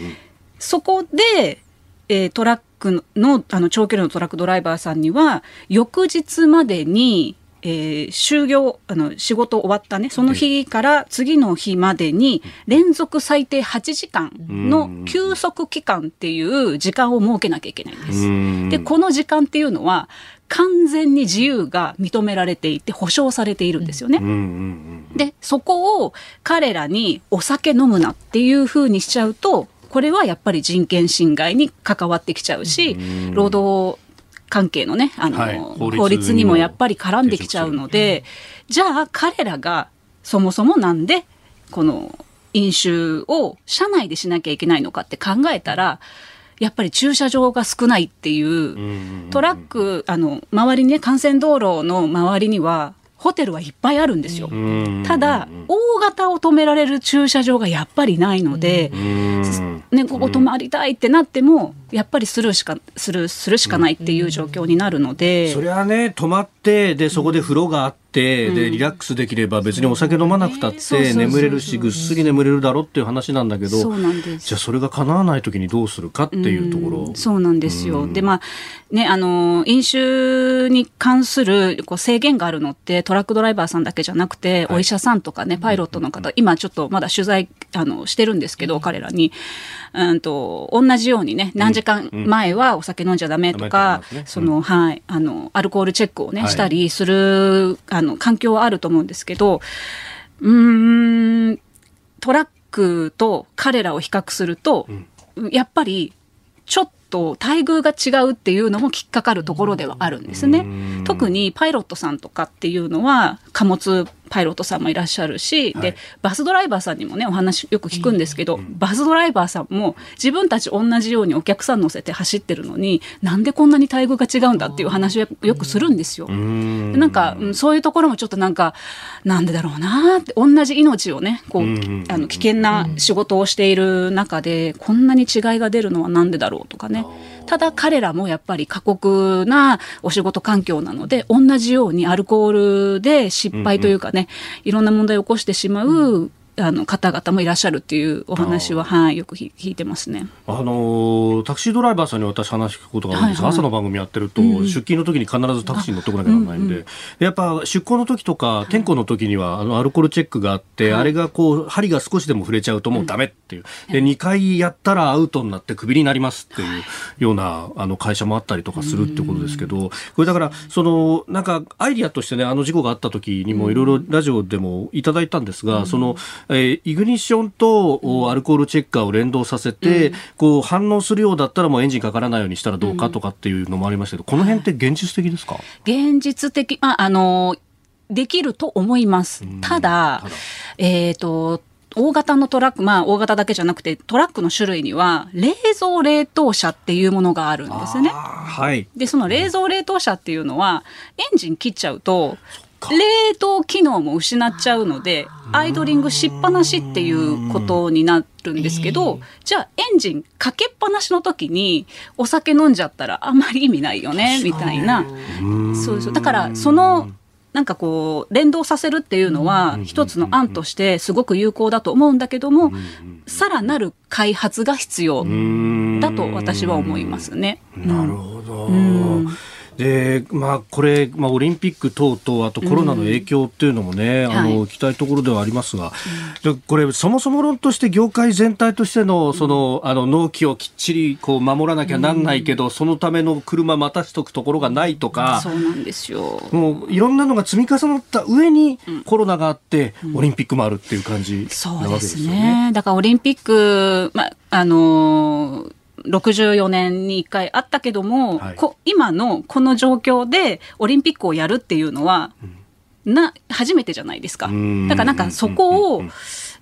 そこでえー、トラックのあの長距離のトラックドライバーさんには翌日までに、えー、就業あの仕事終わったねその日から次の日までに連続最低8時間の休息期間っていう時間を設けなきゃいけないんです。でこの時間っていうのは完全に自由が認められていて保障されているんですよね。でそこを彼らにお酒飲むなっていうふうにしちゃうとこれはやっぱり人権侵害に関わってきちゃうし、労働関係のね、あの、はい、法律にもやっぱり絡んできちゃうので、じゃあ彼らがそもそもなんで、この飲酒を車内でしなきゃいけないのかって考えたら、やっぱり駐車場が少ないっていう、トラック、あの、周りにね、幹線道路の周りには、ホテルはいっぱいあるんですよ。ただ、大型を止められる駐車場がやっぱりないので、ね、ここ泊まりたいってなっても、やっぱりするしか、する、するしかないっていう状況になるので。それはね、泊まって、で、そこで風呂があって、でリラックスできれば別にお酒飲まなくたって眠れるしぐっすり眠れるだろうっていう話なんだけどじゃあそれが叶わない時にどうするかっていうところ、うそうなんですよ、でまあねあの飲酒に関するこう制限があるのってトラックドライバーさんだけじゃなくて、お医者さんとかねパイロットの方今ちょっとまだ取材あのしてるんですけど、彼らにうんと同じようにね何時間前はお酒飲んじゃダメとか、そのはいあのアルコールチェックをね、したりするあの環境はあると思うんですけどうんトラックと彼らを比較すると、やっぱりちょっと待遇が違うっていうのも引っかかるところではあるんですね。特にパイロットさんとかっていうのは貨物パイロットさんもいらっしゃるし、でバスドライバーさんにもねお話よく聞くんですけど、バスドライバーさんも自分たち同じようにお客さん乗せて走ってるのになんでこんなに待遇が違うんだっていう話をよくするんですよ。でなんか、うんそういうところもちょっとなんかなんでだろうなって同じ命をねこう、あの危険な仕事をしている中でこんなに違いが出るのはなんでだろうとかね。ただ彼らもやっぱり過酷なお仕事環境なので同じようにアルコールで失敗というかね、いろんな問題を起こしてしまう、あの方々もいらっしゃるっていうお話は、はい、よく聞聞いてますね。あのータクシードライバーさんに私話聞くことが多いんです。が、はいはい。朝の番組やってると、出勤の時に必ずタクシーに乗ってこなきゃならないんで、やっぱ出航の時とか天候の時にはあのアルコールチェックがあって、あれがこう針が少しでも触れちゃうともうダメっていう、で2回やったらアウトになってクビになりますっていうようなあの会社もあったりとかするってことですけど、これだからそのなんかアイディアとしてねあの事故があった時にもいろいろラジオでもいただいたんですが、その、えーイグニッションとおアルコールチェッカーを連動させて、こう反応するようだったらもうエンジンかからないようにしたらどうかとかっていうのもありましたけど、この辺って現実的ですか、現実的、まあ、あの、できると思います。ただ、ただえっ、と、大型のトラック、まあ大型だけじゃなくてトラックの種類には冷蔵冷凍車っていうものがあるんですね。はい。で、その冷蔵冷凍車っていうのはエンジン切っちゃうと冷凍機能も失っちゃうのでアイドリングしっぱなしっていうことになるんですけど、じゃあエンジンかけっぱなしの時にお酒飲んじゃったらあんまり意味ないよねみたいな。そうそう。だからそのなんかこう連動させるっていうのは一つの案としてすごく有効だと思うんだけどもさらなる開発が必要だと私は思いますね。なるほど。で、まあ、これ、まあ、オリンピック等々、あとコロナの影響っていうのもね、あの、はきたいところではありますが、でこれ、そもそも論として業界全体としての、その、あの、納期をきっちり、こう、守らなきゃなんないけど、そのための車待たしとくところがないとか、そうなんですよ。もう、いろんなのが積み重なった上に、コロナがあって、オリンピックもあるっていう感じなわそうけでですすよね。ね。だからオリンピック、ま、あのー64年に1回あったけども、はい。こ今のこの状況でオリンピックをやるっていうのは、な初めてじゃないですか。ん。だからなんかそこを、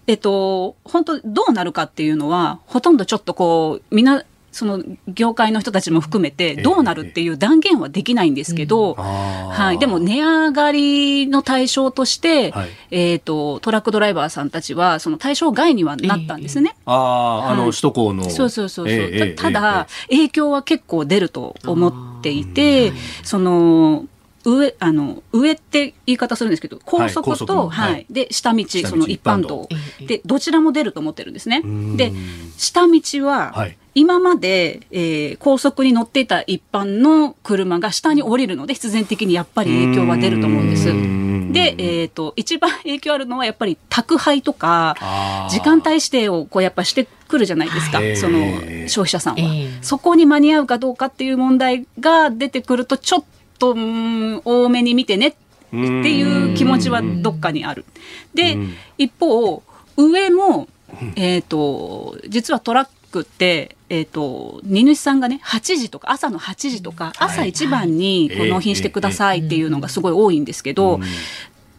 えっと、本当どうなるかっていうのは、ほとんどちょっとこう、みんな、その業界の人たちも含めて、どうなるっていう断言はできないんですけど、はい、でも値上がりの対象として、はい。えっ、と、トラックドライバーさんたちは、その対象外にはなったんですね。ああ、あの、はい。首都高の。そうそうそうそう、ただ、影響は結構出ると思っていて、その、上、あの、上って言い方するんですけど、高速高と、速はいはい、で、下道、道その一般道。道。で、どちらも出ると思ってるんですね。ん。で、下道は、はい。今まで、えー高速に乗っていた一般の車が下に降りるので、必然的にやっぱり影響は出ると思うんです。ん。で、えっ、と、一番影響あるのはやっぱり宅配とか時間帯指定をこうやっぱしてくるじゃないですか、はい。その消費者さんは、ええそこに間に合うかどうかっていう問題が出てくると、ちょっと、うーん多めに見てねっていう気持ちはどっかにある。で、一方、上も、えっ、と、実はトラックって、えっ、と、荷主さんがね、8時とか、朝の8時とか、朝一番にこうはい。納品してくださいっていうのがすごい多いんですけど、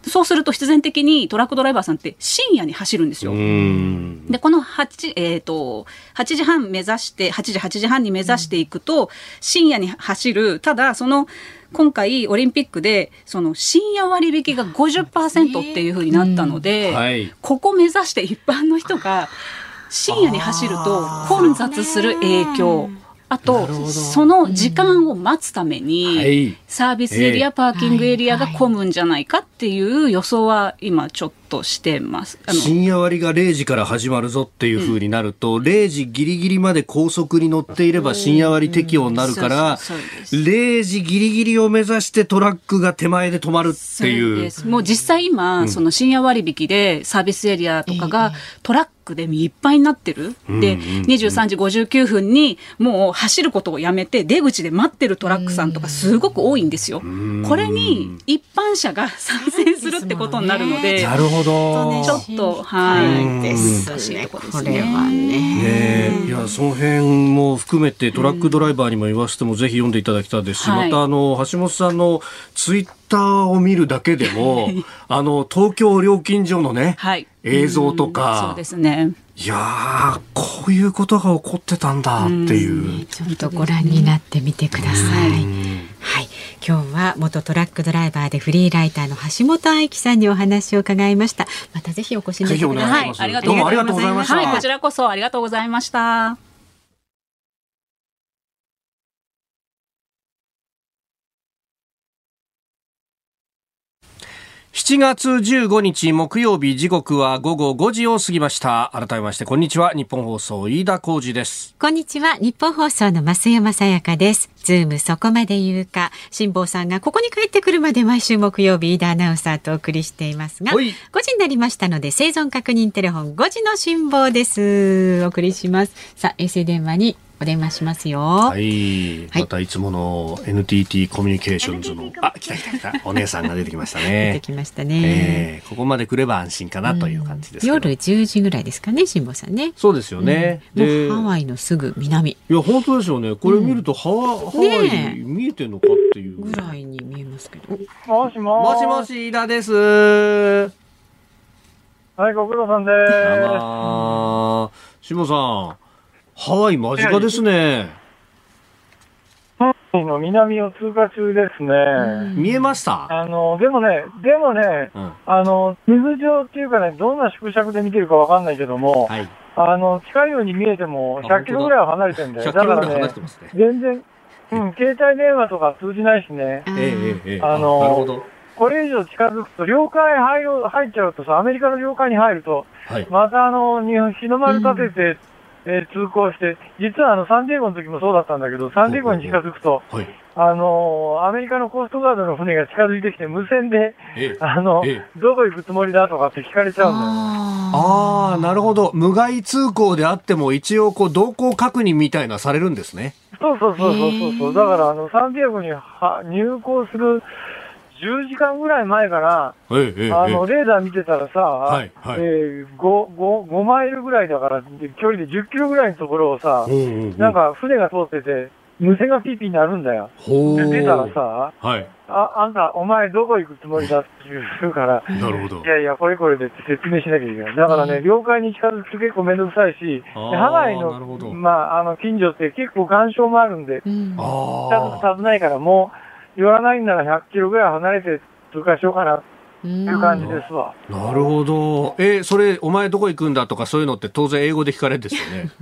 そうすると必然的にトラックドライバーさんって深夜に走るんですよ。うん。で、この8、えっ、と、8時半目指して、8時、8時半に目指していくと、深夜に走る、ただ、その、今回オリンピックで、その深夜割引が50%っていう風になったので、はい。ここ目指して一般の人が深夜に走ると混雑する影響。あと、その時間を待つために、はい。サービスエリア、ええ。パーキングエリアが混むんじゃないかっていう予想は今ちょっとしてます。深夜割が0時から始まるぞっていう風になると、0時ギリギリまで高速に乗っていれば深夜割適用になるから、そうそうそうです。0時ギリギリを目指してトラックが手前で止まるっていう。もう実際今、その深夜割引でサービスエリアとかがトラックでいっぱいになってる。で、23時59分にもう走ることをやめて出口で待ってるトラックさんとかすごく多いんですよ。これに一般車が参戦するるってことになるので、なるほど。ちょっと、はい。です難しいね。とこですねこれはね。いやその辺も含めてトラックドライバーにも言わせてもぜひ読んでいただきたいですし、はいまたあの橋本さんのツイッターを見るだけでもあの東京料金所のね、はい。映像とうんかそうですね。いやーこういうことが起こってたんだっていう。ちょっとご覧になってみてください。うんはい、今日は元トラックドライバーでフリーライターの橋本愛樹さんにお話を伺いました。またぜひお越しください。はい、ありがとどうもありうございます。がとうございましたはい、こちらこそありがとうございました。7月15日木曜日時刻は午後5時を過ぎました改めましてこんにちは日本放送飯田浩二ですこんにちは。ニッポン放送の増山さやかです。ズームそこまで言うか。辛坊さんがここに帰ってくるまで毎週木曜日、飯田アナウンサーとお送りしていますが、5はい時になりましたので、生存確認テレフォン5時の辛坊です。お送りします。さあ、衛星電話にお電話しますよ。はい、はい。またいつもの NTT コミュニケーションズのあ来た来た来た。お姉さんが出てきました出てねきましたね。えーここまで来れば安心かなという感じですけど、夜10時ぐらいですかね、辛坊さんね。そうですよね、うハワイのすぐ南。いや本当ですよね。これ見るとハワ,、ハワねえ。イ見えてんのかっていう。ぐらいに見えますけど。もしももしもし飯田です。あはい、ご苦労さんです。まー。下さんハワイ間近ですね、ハワイの南を通過中ですね。見えました、あの、でもね、でもね、うん、あの、地図上っていうかね、どんな縮尺で見てるかわかんないけども、はい。あの、近いように見えてもあ100キロぐらいは離れてるんだ。100よ。キロぐらいだからねね。全然、うん、携帯電話とか通じないしね。ええええええ。あのなるほど。これ以上近づくと、領海入る入っちゃうとさ、アメリカの領海に入ると、はい。またあの、日本、日の丸立てて、えー通行して、実はあの、サンディエゴの時もそうだったんだけど、サンディエゴに近づくと、はいあのーアメリカのコーストガードの船が近づいてきて、無線で、ええあの、えどこ行くつもりだとかって聞かれちゃうんだよ。あああ、なるほど。無害通行であっても一応こう動向確認みたいなされるんですね。そうそうそうそうそうそう。だから、あの、サンディエゴには入港する10時間ぐらい前から、ええええあの、レーダー見てたらさ、はいはいえー、5、5、5マイルぐらいだから、で距離で10キロぐらいのところをさうん、うんうんなんか船が通ってて、無線がピーピーになるんだよ。ほう。で、出たらさ、はい。あ、あんた、お前どこ行くつもりだって言うから、なるほどい。やいや、これこれでって説明しなきゃいけない。だからね、領海に近づくと結構めんどくさいし、ハワイなるほどの、まあ、あの、近所って結構干渉もあるんで、うん近づく危ないから、もう、寄らないんなら100キロぐらい離れて通過しようかなっていう感じですわ。あ、なるほど。え、それ、お前どこ行くんだとかそういうのって当然英語で聞かれるんですよね。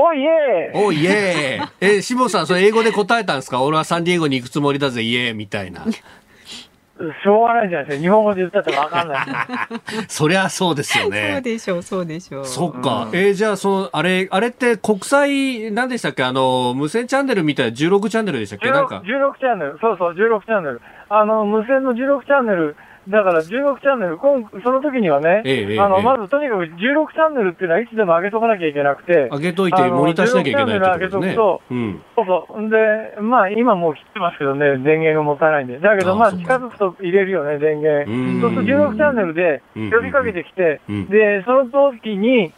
おいえおいえー。え、下さん、それ英語で答えたんですか？俺はサンディエゴに行くつもりだぜ、イエーみたいな。しょうがないじゃないですか。日本語で言ったってわかんない。そりゃそうですよそうね。でしょう、そうでしょう。そっか。えーじゃあ、その、あれ、あれって国際、何でしたっけ？あの、無線チャンネルみたいな16チャンネルでしたっけ？なんか16。16チャンネル。そうそう、16チャンネル。あの、無線の16チャンネル。だから16チャンネル、今その時にはね、ええええあの、ええまずとにかく16チャンネルっていうのはいつでも上げとかなきゃいけなくて、上げといて、モニターしなきゃいけないってことです16チャンネねル上げとく。うん。そうそう。んで、まあ今もう切ってますけどね、電源が持たないんで。だけどまあ近づくと入れるよね、電源。うんそうすると16チャンネルでうん呼びかけてきて、うんで、その時に、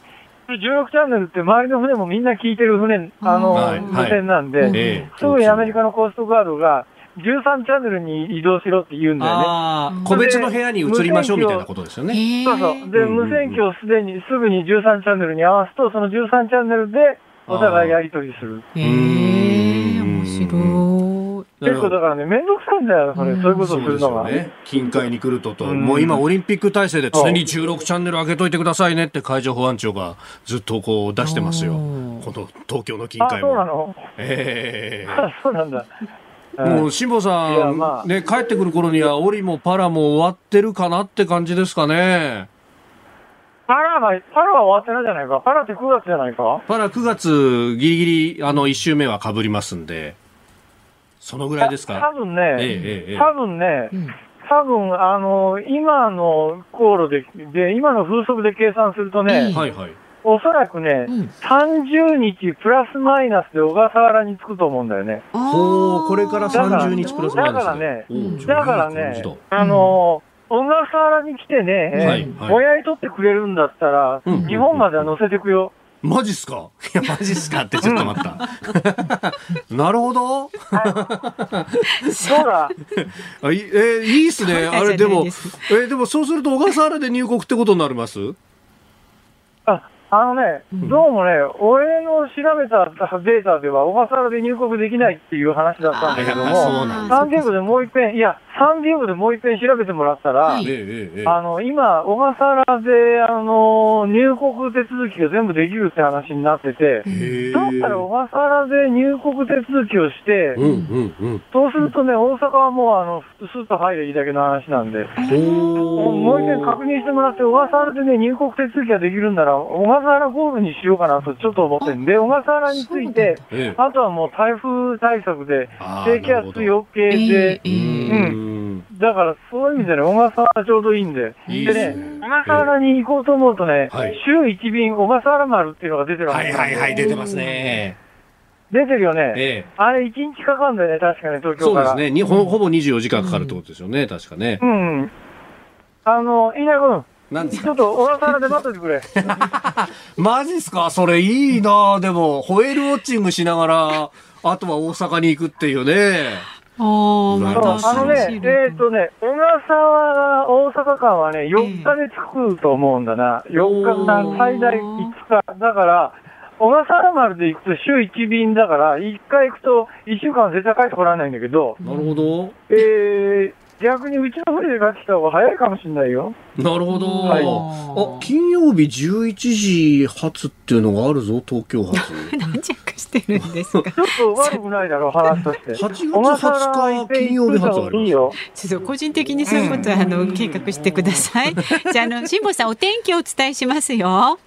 16チャンネルって周りの船もみんな聞いてる船、あの、無線なんで、ええすぐにアメリカのコーストガードが13チャンネルに移動しろって言うんだよね。ああ、個別の部屋に移りましょうみたいなことですよね。そうそう。で、無線機をすでに、すぐに13チャンネルに合わすと、その13チャンネルでお互いやり取りする。へえ、うん面白結構だからね、めんどくさいんだよ、それ。うんそういうことをすそうでするのが。よね。近海に来るとと、うんもう今オリンピック体制で常に16チャンネル上げといてくださいねって海上保安庁がずっとこう出してますよ。おこーの東京の近あ、海も。そうなのええあ、そうなんだ。もう辛坊さん、まあね、帰ってくる頃にはオリもパラも終わってるかなって感じですかね。パラは、パラは終わってないじゃないか。パラって9月じゃないか。パラ9月ギリギリあの1週目は被りますんで、そのぐらいですか？多分ね、えええ多分ね、うん多分あの、今の航路で、で、今の風速で計算するとね、ええはいはい。おそらくね、うん30日プラスマイナスで小笠原に着くと思うんだよね。ほう、これからだから30日プラスマイナスで。だからねだからねだ、あの、小笠原に来てね、はいはいもやい取ってくれるんだったら、うん日本までは乗せてくよ。マジっすか？いや、マジっすかってちょっと待った。なるほど。そうだ？あいえーいいっすね。あれ、でも、えーでもそうすると小笠原で入国ってことになります？あ、あのね、どうもね、俺の調べたデータでは、小笠原で入国できないっていう話だったんだけども、なんサンディエゴでもう一遍、いや、サンディエゴでもう一遍調べてもらったら、はい。あの、今、小笠原で、あの、入国手続きが全部できるって話になってて、だったら小笠原で入国手続きをして、うんうんうん。そうするとね、大阪はもう、あの、スッと入ればいいだけの話なんで、おもう一遍確認してもらって、小笠原でね、入国手続きができるんなら、小笠原ゴールにしようかなとちょっと思ってんで、小笠原について、ええ。あとはもう台風対策で低気圧余計えで、ええ。うん。だからそういう意味でね、小笠原ちょうどいいんで。いいでねですね、小笠原に行こうと思うとね、はい週1便小笠原丸っていうのが出てるわけはいはいはい、出てますね。出てるよね。ええ。あれ1日かかるんだよね、確かに東京から。そうですね。にほほぼ24時間かかるってことですよね。確かねう。ん。あの、稲君、なんですか？ちょっと小笠原で待っててくれ。マジっすか？それいいなでも、ホエールウォッチングしながら、あとは大阪に行くっていうね。ああのね、えっ、とね、小笠原、大阪間はね、4日で着くと思うんだな。4日な、最大5日。だから、小笠原丸で行くと週1便だから、1回行くと1週間絶対帰ってこられないんだけど、なるほど。えー、逆にうちの船で帰ってきた方が早いかもしれないよ。なるほど。はいあ、金曜日11時発っていうのがあるぞ、東京発。何着してるんですか？ちょっと悪くないだろう、話として。8月小笠原20日金曜日発ありますいいよ。ちょっと個人的にそういうことは、あの計画してください。じゃあ、あの、辛坊さん、お天気をお伝えしますよ。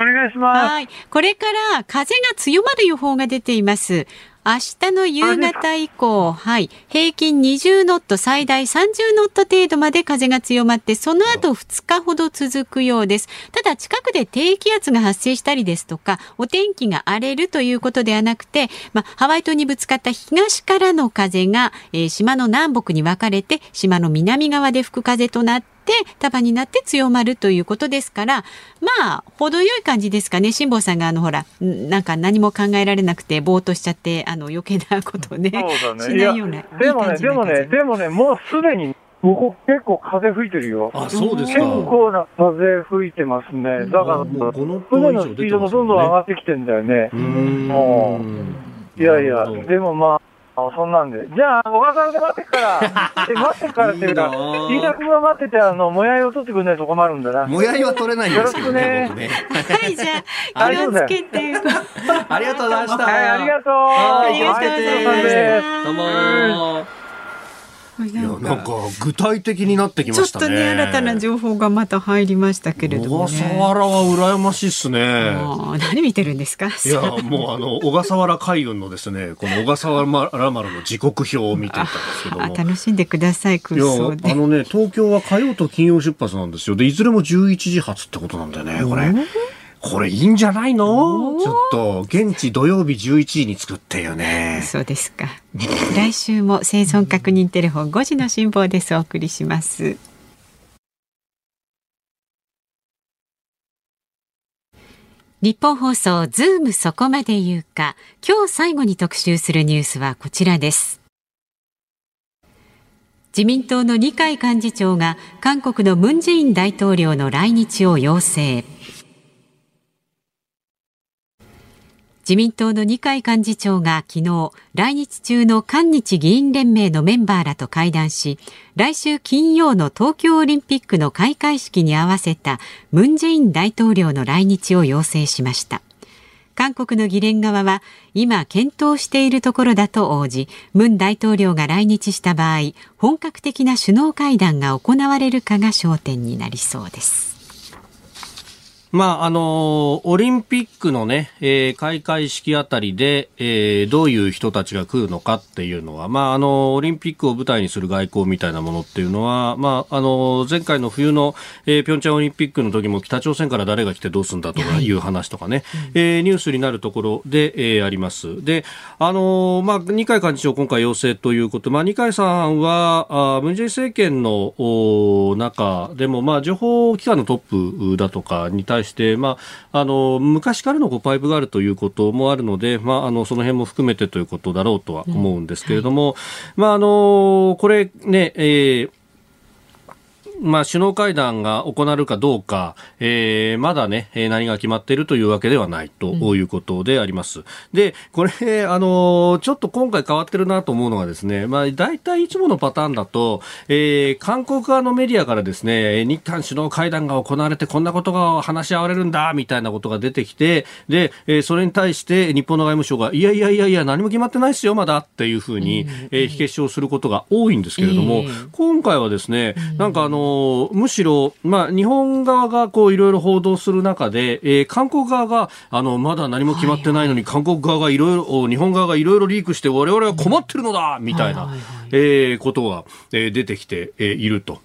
お願いします。はい。これから風が強まる予報が出ています。明日の夕方以降、はい、平均20ノット、最大30ノット程度まで風が強まって、その後2日ほど続くようです。ただ、近くで低気圧が発生したりですとか、お天気が荒れるということではなくて、まあ、ハワイ島にぶつかった東からの風が、えー島の南北に分かれて、島の南側で吹く風となって、束になって強まるということですからまあ程よい感じですかね辛坊さんがあのほらんなんか何も考えられなくてぼーっとしちゃってあの余計なことをねそうだしね。いや、ないようなでもね、でもね、風でもね、もうすでに、ここ結構風吹いてるよ。あ、そうです結か。構な風吹いてますね。だから、もう5ノット船のスピード。もどんどん上がってきてんだよねう。ーんもいやいやでもまあ、あそんなんで。じゃあ、小笠原で待ってっから、え 待ってっからっていうか、いいなぁ飯田君が待ってて、あの、もやいを取ってくんないと困るんだな。もやいは取れないんですけどね、よろ僕ね。はいじゃあ気をつけてありがとうございました。はい、ありがとう。はい、ありがとうございました気をつけてどうも。いや、ななんか具体的になってきまちょっしたね。とね新たな情報がまた入りましたけれども小笠ね原は羨ましいっすね。何見てるんですか？いや、もうあの、小笠原海運のですね、この小笠原丸の時刻表を見ていたんですけども。あ楽しんでください空想で。あのね東京は火曜と金曜出発なんですよ。でいずれも11時発ってことなんだよねこれこれいいんじゃないの？ちょっと現地土曜日11時に作ってよね。そうですか。来週も生存確認テレフォン5時の辛抱です。お送りします。日本放送ズームそこまで言うか。今日最後に特集するニュースはこちらです。自民党の二階幹事長が韓国のムン・ジェイン大統領の来日を要請自民党の二階幹事長が昨日来日中の韓日議員連盟のメンバーらと会談し来週金曜の東京オリンピックの開会式に合わせたムン・ジェイン大統領の来日を要請しました。韓国の議連側は今検討しているところだと応じムン大統領が来日した場合本格的な首脳会談が行われるかが焦点になりそうです。まあ、あのオリンピックのね、えー、開会式あたりで、えー、どういう人たちが来るのかっていうのは、まあ、あのオリンピックを舞台にする外交みたいなものっていうのは、まあ、あの前回の冬の、えー、ピョンチャンオリンピックの時も北朝鮮から誰が来てどうするんだとかいう話とかね、はい、えー、ニュースになるところで、えー、あります。で、あのまあ、二階幹事長今回要請ということ、まあ、二階さんは、あムンジェイ政権の中でも、まあ、情報機関のトップだとかに対対して、まあ、あの昔からのこうパイプがあるということもあるので、まあ、あのその辺も含めてということだろうとは思うんですけれども、うん。はい、まあ、あのこれね、えーまあ、首脳会談が行われるかどうか、えー、まだね、何が決まっているというわけではないということであります。うん、で、これ、あの、ちょっと今回変わってるなと思うのがですね、まあ、大体いつものパターンだと、えー、韓国側のメディアからですね、日韓首脳会談が行われてこんなことが話し合われるんだ、みたいなことが出てきて、で、えー、それに対して日本の外務省が、いやいやいやいや、何も決まってないですよ、まだっていうふうに、えー、火消しをすることが多いんですけれども、今回はですね、なんかあの、むしろ、まあ、日本側がこういろいろ報道する中で、えー、韓国側があのまだ何も決まってないのに、韓国側がいろいろ日本側がいろいろリークして我々は困ってるのだみたいな、えー、ことが、えー、出てきて、えー、いると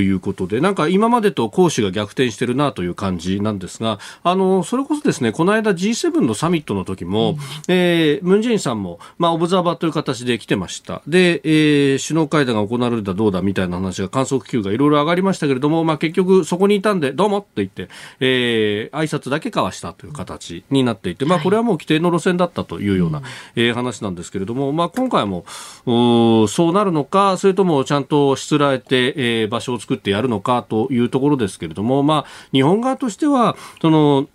いうことで、なんか今までと講師が逆転してるなという感じなんですが、あのそれこそですねこの間 G7 のサミットの時も、うん、えー、ムン・ジェインさんも、まあ、オブザーバーという形で来てました。で、えー、首脳会談が行われるだどうだみたいな話が観測球がいろいろ上がりましたけれども、まあ、結局そこにいたんで、どうもって言って、えー、挨拶だけ交わしたという形になっていて、まあ、これはもう規定の路線だったというような、はい、えー、話なんですけれども、まあ、今回も、そうなるのか、それともちゃんとしつらえて、えー、場所を作ってやるのかというところですけれども、まあ、日本側としては、その、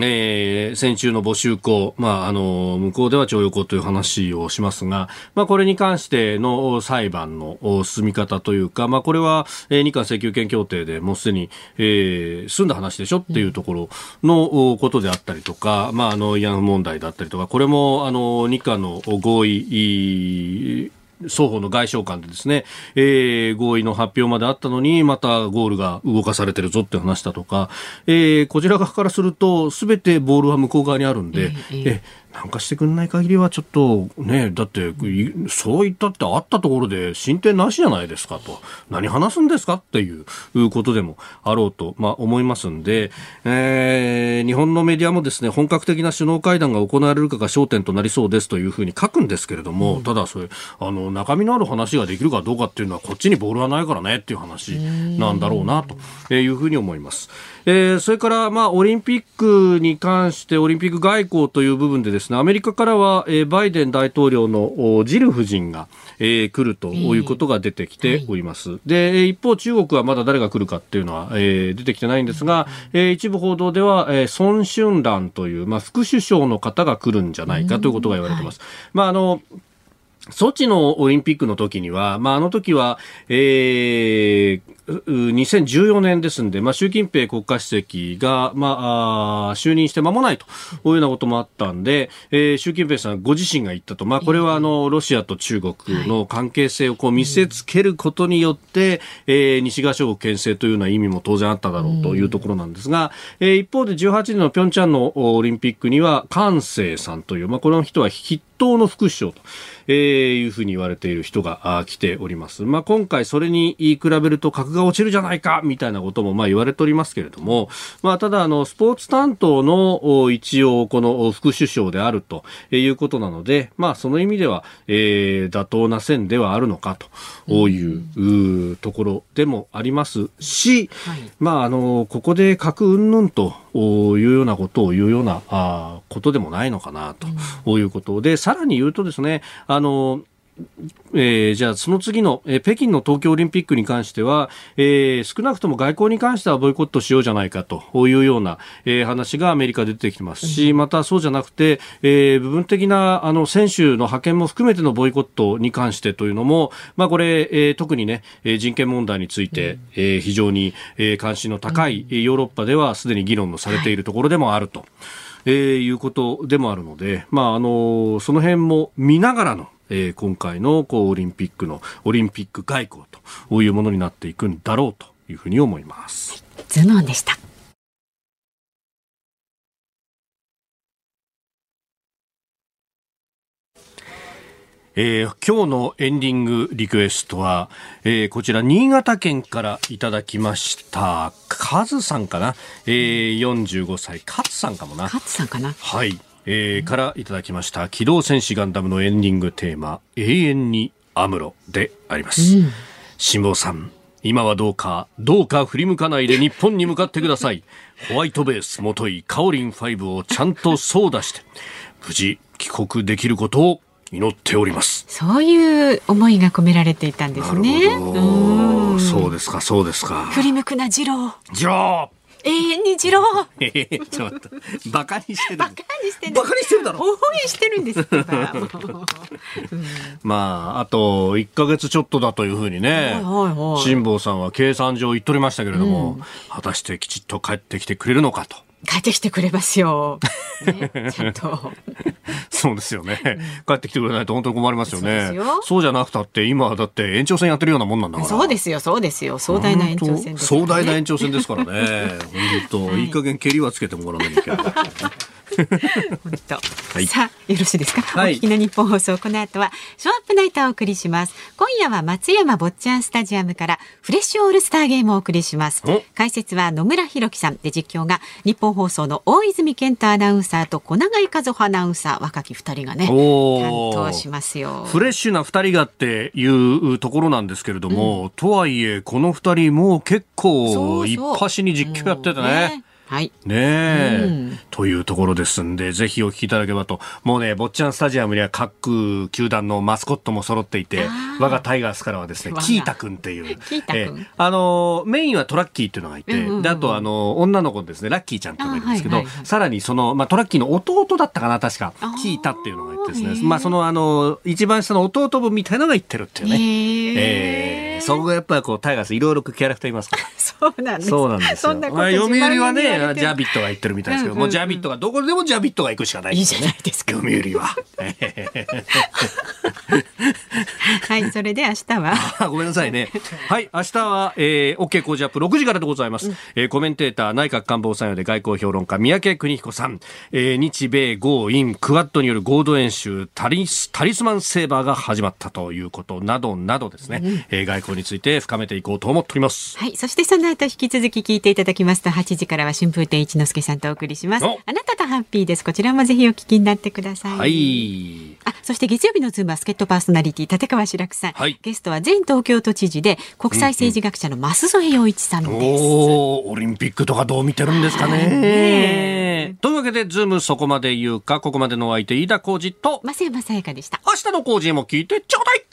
えー、先週の募集校、まあ、あの、向こうでは徴用工という話をしますが、まあ、これに関しての裁判の進み方というか、まあ、これは、えー、日韓請求権協定でもうすでに、えー、済んだ話でしょっていうところのことであったりとか、まあ、あの、慰安婦問題だったりとか、これも、あの、日韓の合意、双方の外相間でですね、えー、合意の発表まであったのに、またゴールが動かされてるぞって話だとか、えー、こちら側からすると、すべてボールは向こう側にあるんで、えー、えーなんかしてくんない限りはちょっとね、だって、そういったってあったところで進展なしじゃないですかと。何話すんですかっていうことでもあろうと、まあ思いますんで、えー、日本のメディアもですね、本格的な首脳会談が行われるかが焦点となりそうですというふうに書くんですけれども、うん、ただそれ、あの、中身のある話ができるかどうかっていうのはこっちにボールはないからねっていう話なんだろうなというふうに思います。えー、それから、まあ、オリンピックに関して、オリンピック外交という部分でですね、アメリカからは、えー、バイデン大統領のジル夫人が、えー、来るということが出てきております。えーはい、で、一方、中国はまだ誰が来るかっていうのは、えー、出てきてないんですが、えー、一部報道では、えー、孫春蘭という、まあ、副首相の方が来るんじゃないかということが言われています。はい、まあ、あの、ソチのオリンピックの時には、まあ、あの時は、えー、2014年ですんで、まあ、習近平国家主席が、まあ、あ就任して間もないというようなこともあったんで、えー、習近平さんご自身が言ったと、まあ、これはあのロシアと中国の関係性をこう見せつけることによって、えー、西側諸国牽制というような意味も当然あっただろうというところなんですが、えー、一方で18年の平昌のオリンピックには、関西さんという、まあ、この人は筆頭の副首相と。えー、いうふうに言われている人が来ております。まあ、今回それに比べると格が落ちるじゃないかみたいなこともまあ言われておりますけれども、まあ、ただあのスポーツ担当の一応この副首相であるということなので、まあ、その意味では、えー、妥当な線ではあるのかというところでもありますし、はい、まあ、あのここで核云々というようなことを言うようなあことでもないのかなということで、さらに言うとですね、あのえー、じゃあその次の、えー、北京の東京オリンピックに関しては、えー、少なくとも外交に関してはボイコットしようじゃないかというような、えー、話がアメリカで出てきてますし、またそうじゃなくて、えー、部分的なあの選手の派遣も含めてのボイコットに関してというのも、まあ、これ、えー、特にね、人権問題について、えー、非常に、えー、関心の高いヨーロッパではすでに議論のされているところでもあると。えー、いうことでもあるので、まあ、あのその辺も見ながらの、えー、今回のこうオリンピックのオリンピック外交というものになっていくんだろうというふうに思います。ズでした。えー、今日のエンディングリクエストは、えー、こちら新潟県からいただきましたカズさんかな、えー、45歳。カズさんかもな。カズさんかな？はい。えーからいただきました機動戦士ガンダムのエンディングテーマ永遠にアムロであります、辛坊さん今はどうかどうか振り向かないで日本に向かってください。ホワイトベースもといカオリン5をちゃんとソーダして無事帰国できることを祈っております。そういう思いが込められていたんですね。そうですかそうですか。振り向くな次郎。ジロ永遠に次郎。えー ちょっとバカにしてるカにしてる。バカにしてるだろ応援してるんです。まああと1ヶ月ちょっとだというふうにねはいはいはい辛坊さんは計算上言っとりましたけれども、果たしてきちっと帰ってきてくれるのかと帰ってきてくれますよ。ね、ちゃんと。そうですよね、帰ってきてくれないと本当に困りますよそうでねすよ。そうじゃなくたって今はだって延長戦やってるようなもんなんだから。そうですよ、そうですよ。壮大な延長戦です、壮大な延長戦ですからね。本当、い、い加減蹴りはつけてもらわなきゃいけない 本当。いさあ、よろしいですか？はいお聞きの日本放送、この後は、ショーアップナイターをお送りします。今夜は松山坊ちゃんスタジアムから、フレッシュオールスターゲームをお送りしますお。解説は野村弘樹さんで、実況が日本放送の大泉健太アナウンサーと小永和穂アナウンサー、若き二人がね、担当しますよ。フレッシュな二人がっていうところなんですけれども、とはいえこの二人もう結構一発に実況やっててね。はい。ねえ、うん。というところですんで、ぜひお聞きいただければと。もうね、坊ちゃんスタジアムには各球団のマスコットも揃っていて我がタイガースからはですねキータ君っていう。キーあの、メインはトラッキーっていうのがいて、うんうんうんで、あとあの、女の子ですね、ラッキーちゃんっていうのがいるんですけど、あはいはいはい。さらにその、まあ、トラッキーの弟だったかな、確か。キータっていうのがいてですね、まあ、そのあの、一番下の弟分みたいなのが言ってるっていうね。えーそこがやっぱりこう、タイガースいろいろキャラクターいますから。そうなんです。そうなんですよ。まあ読売はね、ジャビットが言ってるみたいですけど、うんうんうんもうジャビットがどこでもジャビットが行くしかないいいじゃないですか。読売は。はい、それで明日は。あごめんなさいね。はい、明日は、えー、OK 工事アップ6時からでございます。えーコメンテーター、内閣官房参与で外交評論家、三宅邦彦さん、えー日米豪印、クワッドによる合同演習、タリス、タリスマンセーバーが始まったということなどなどですね、えー外交について深めていこうと思っております。はい。そしてその後引き続き聞いていただきますと、8時からは春風亭一之輔さんとお送りします。おあなたとハッピーです。こちらもぜひお聞きになってください。はい。あ、そして月曜日のズームは助っ人パーソナリティ立川志らくさん。はいゲストは前東京都知事で国際政治学者の舛添要一さんです。おーオリンピックとかどう見てるんですかね。ねというわけで、ズームそこまで言うか、ここまでのお相手、飯田浩二と、増山さやかでした。明日の Cozy も聞いてちょうだい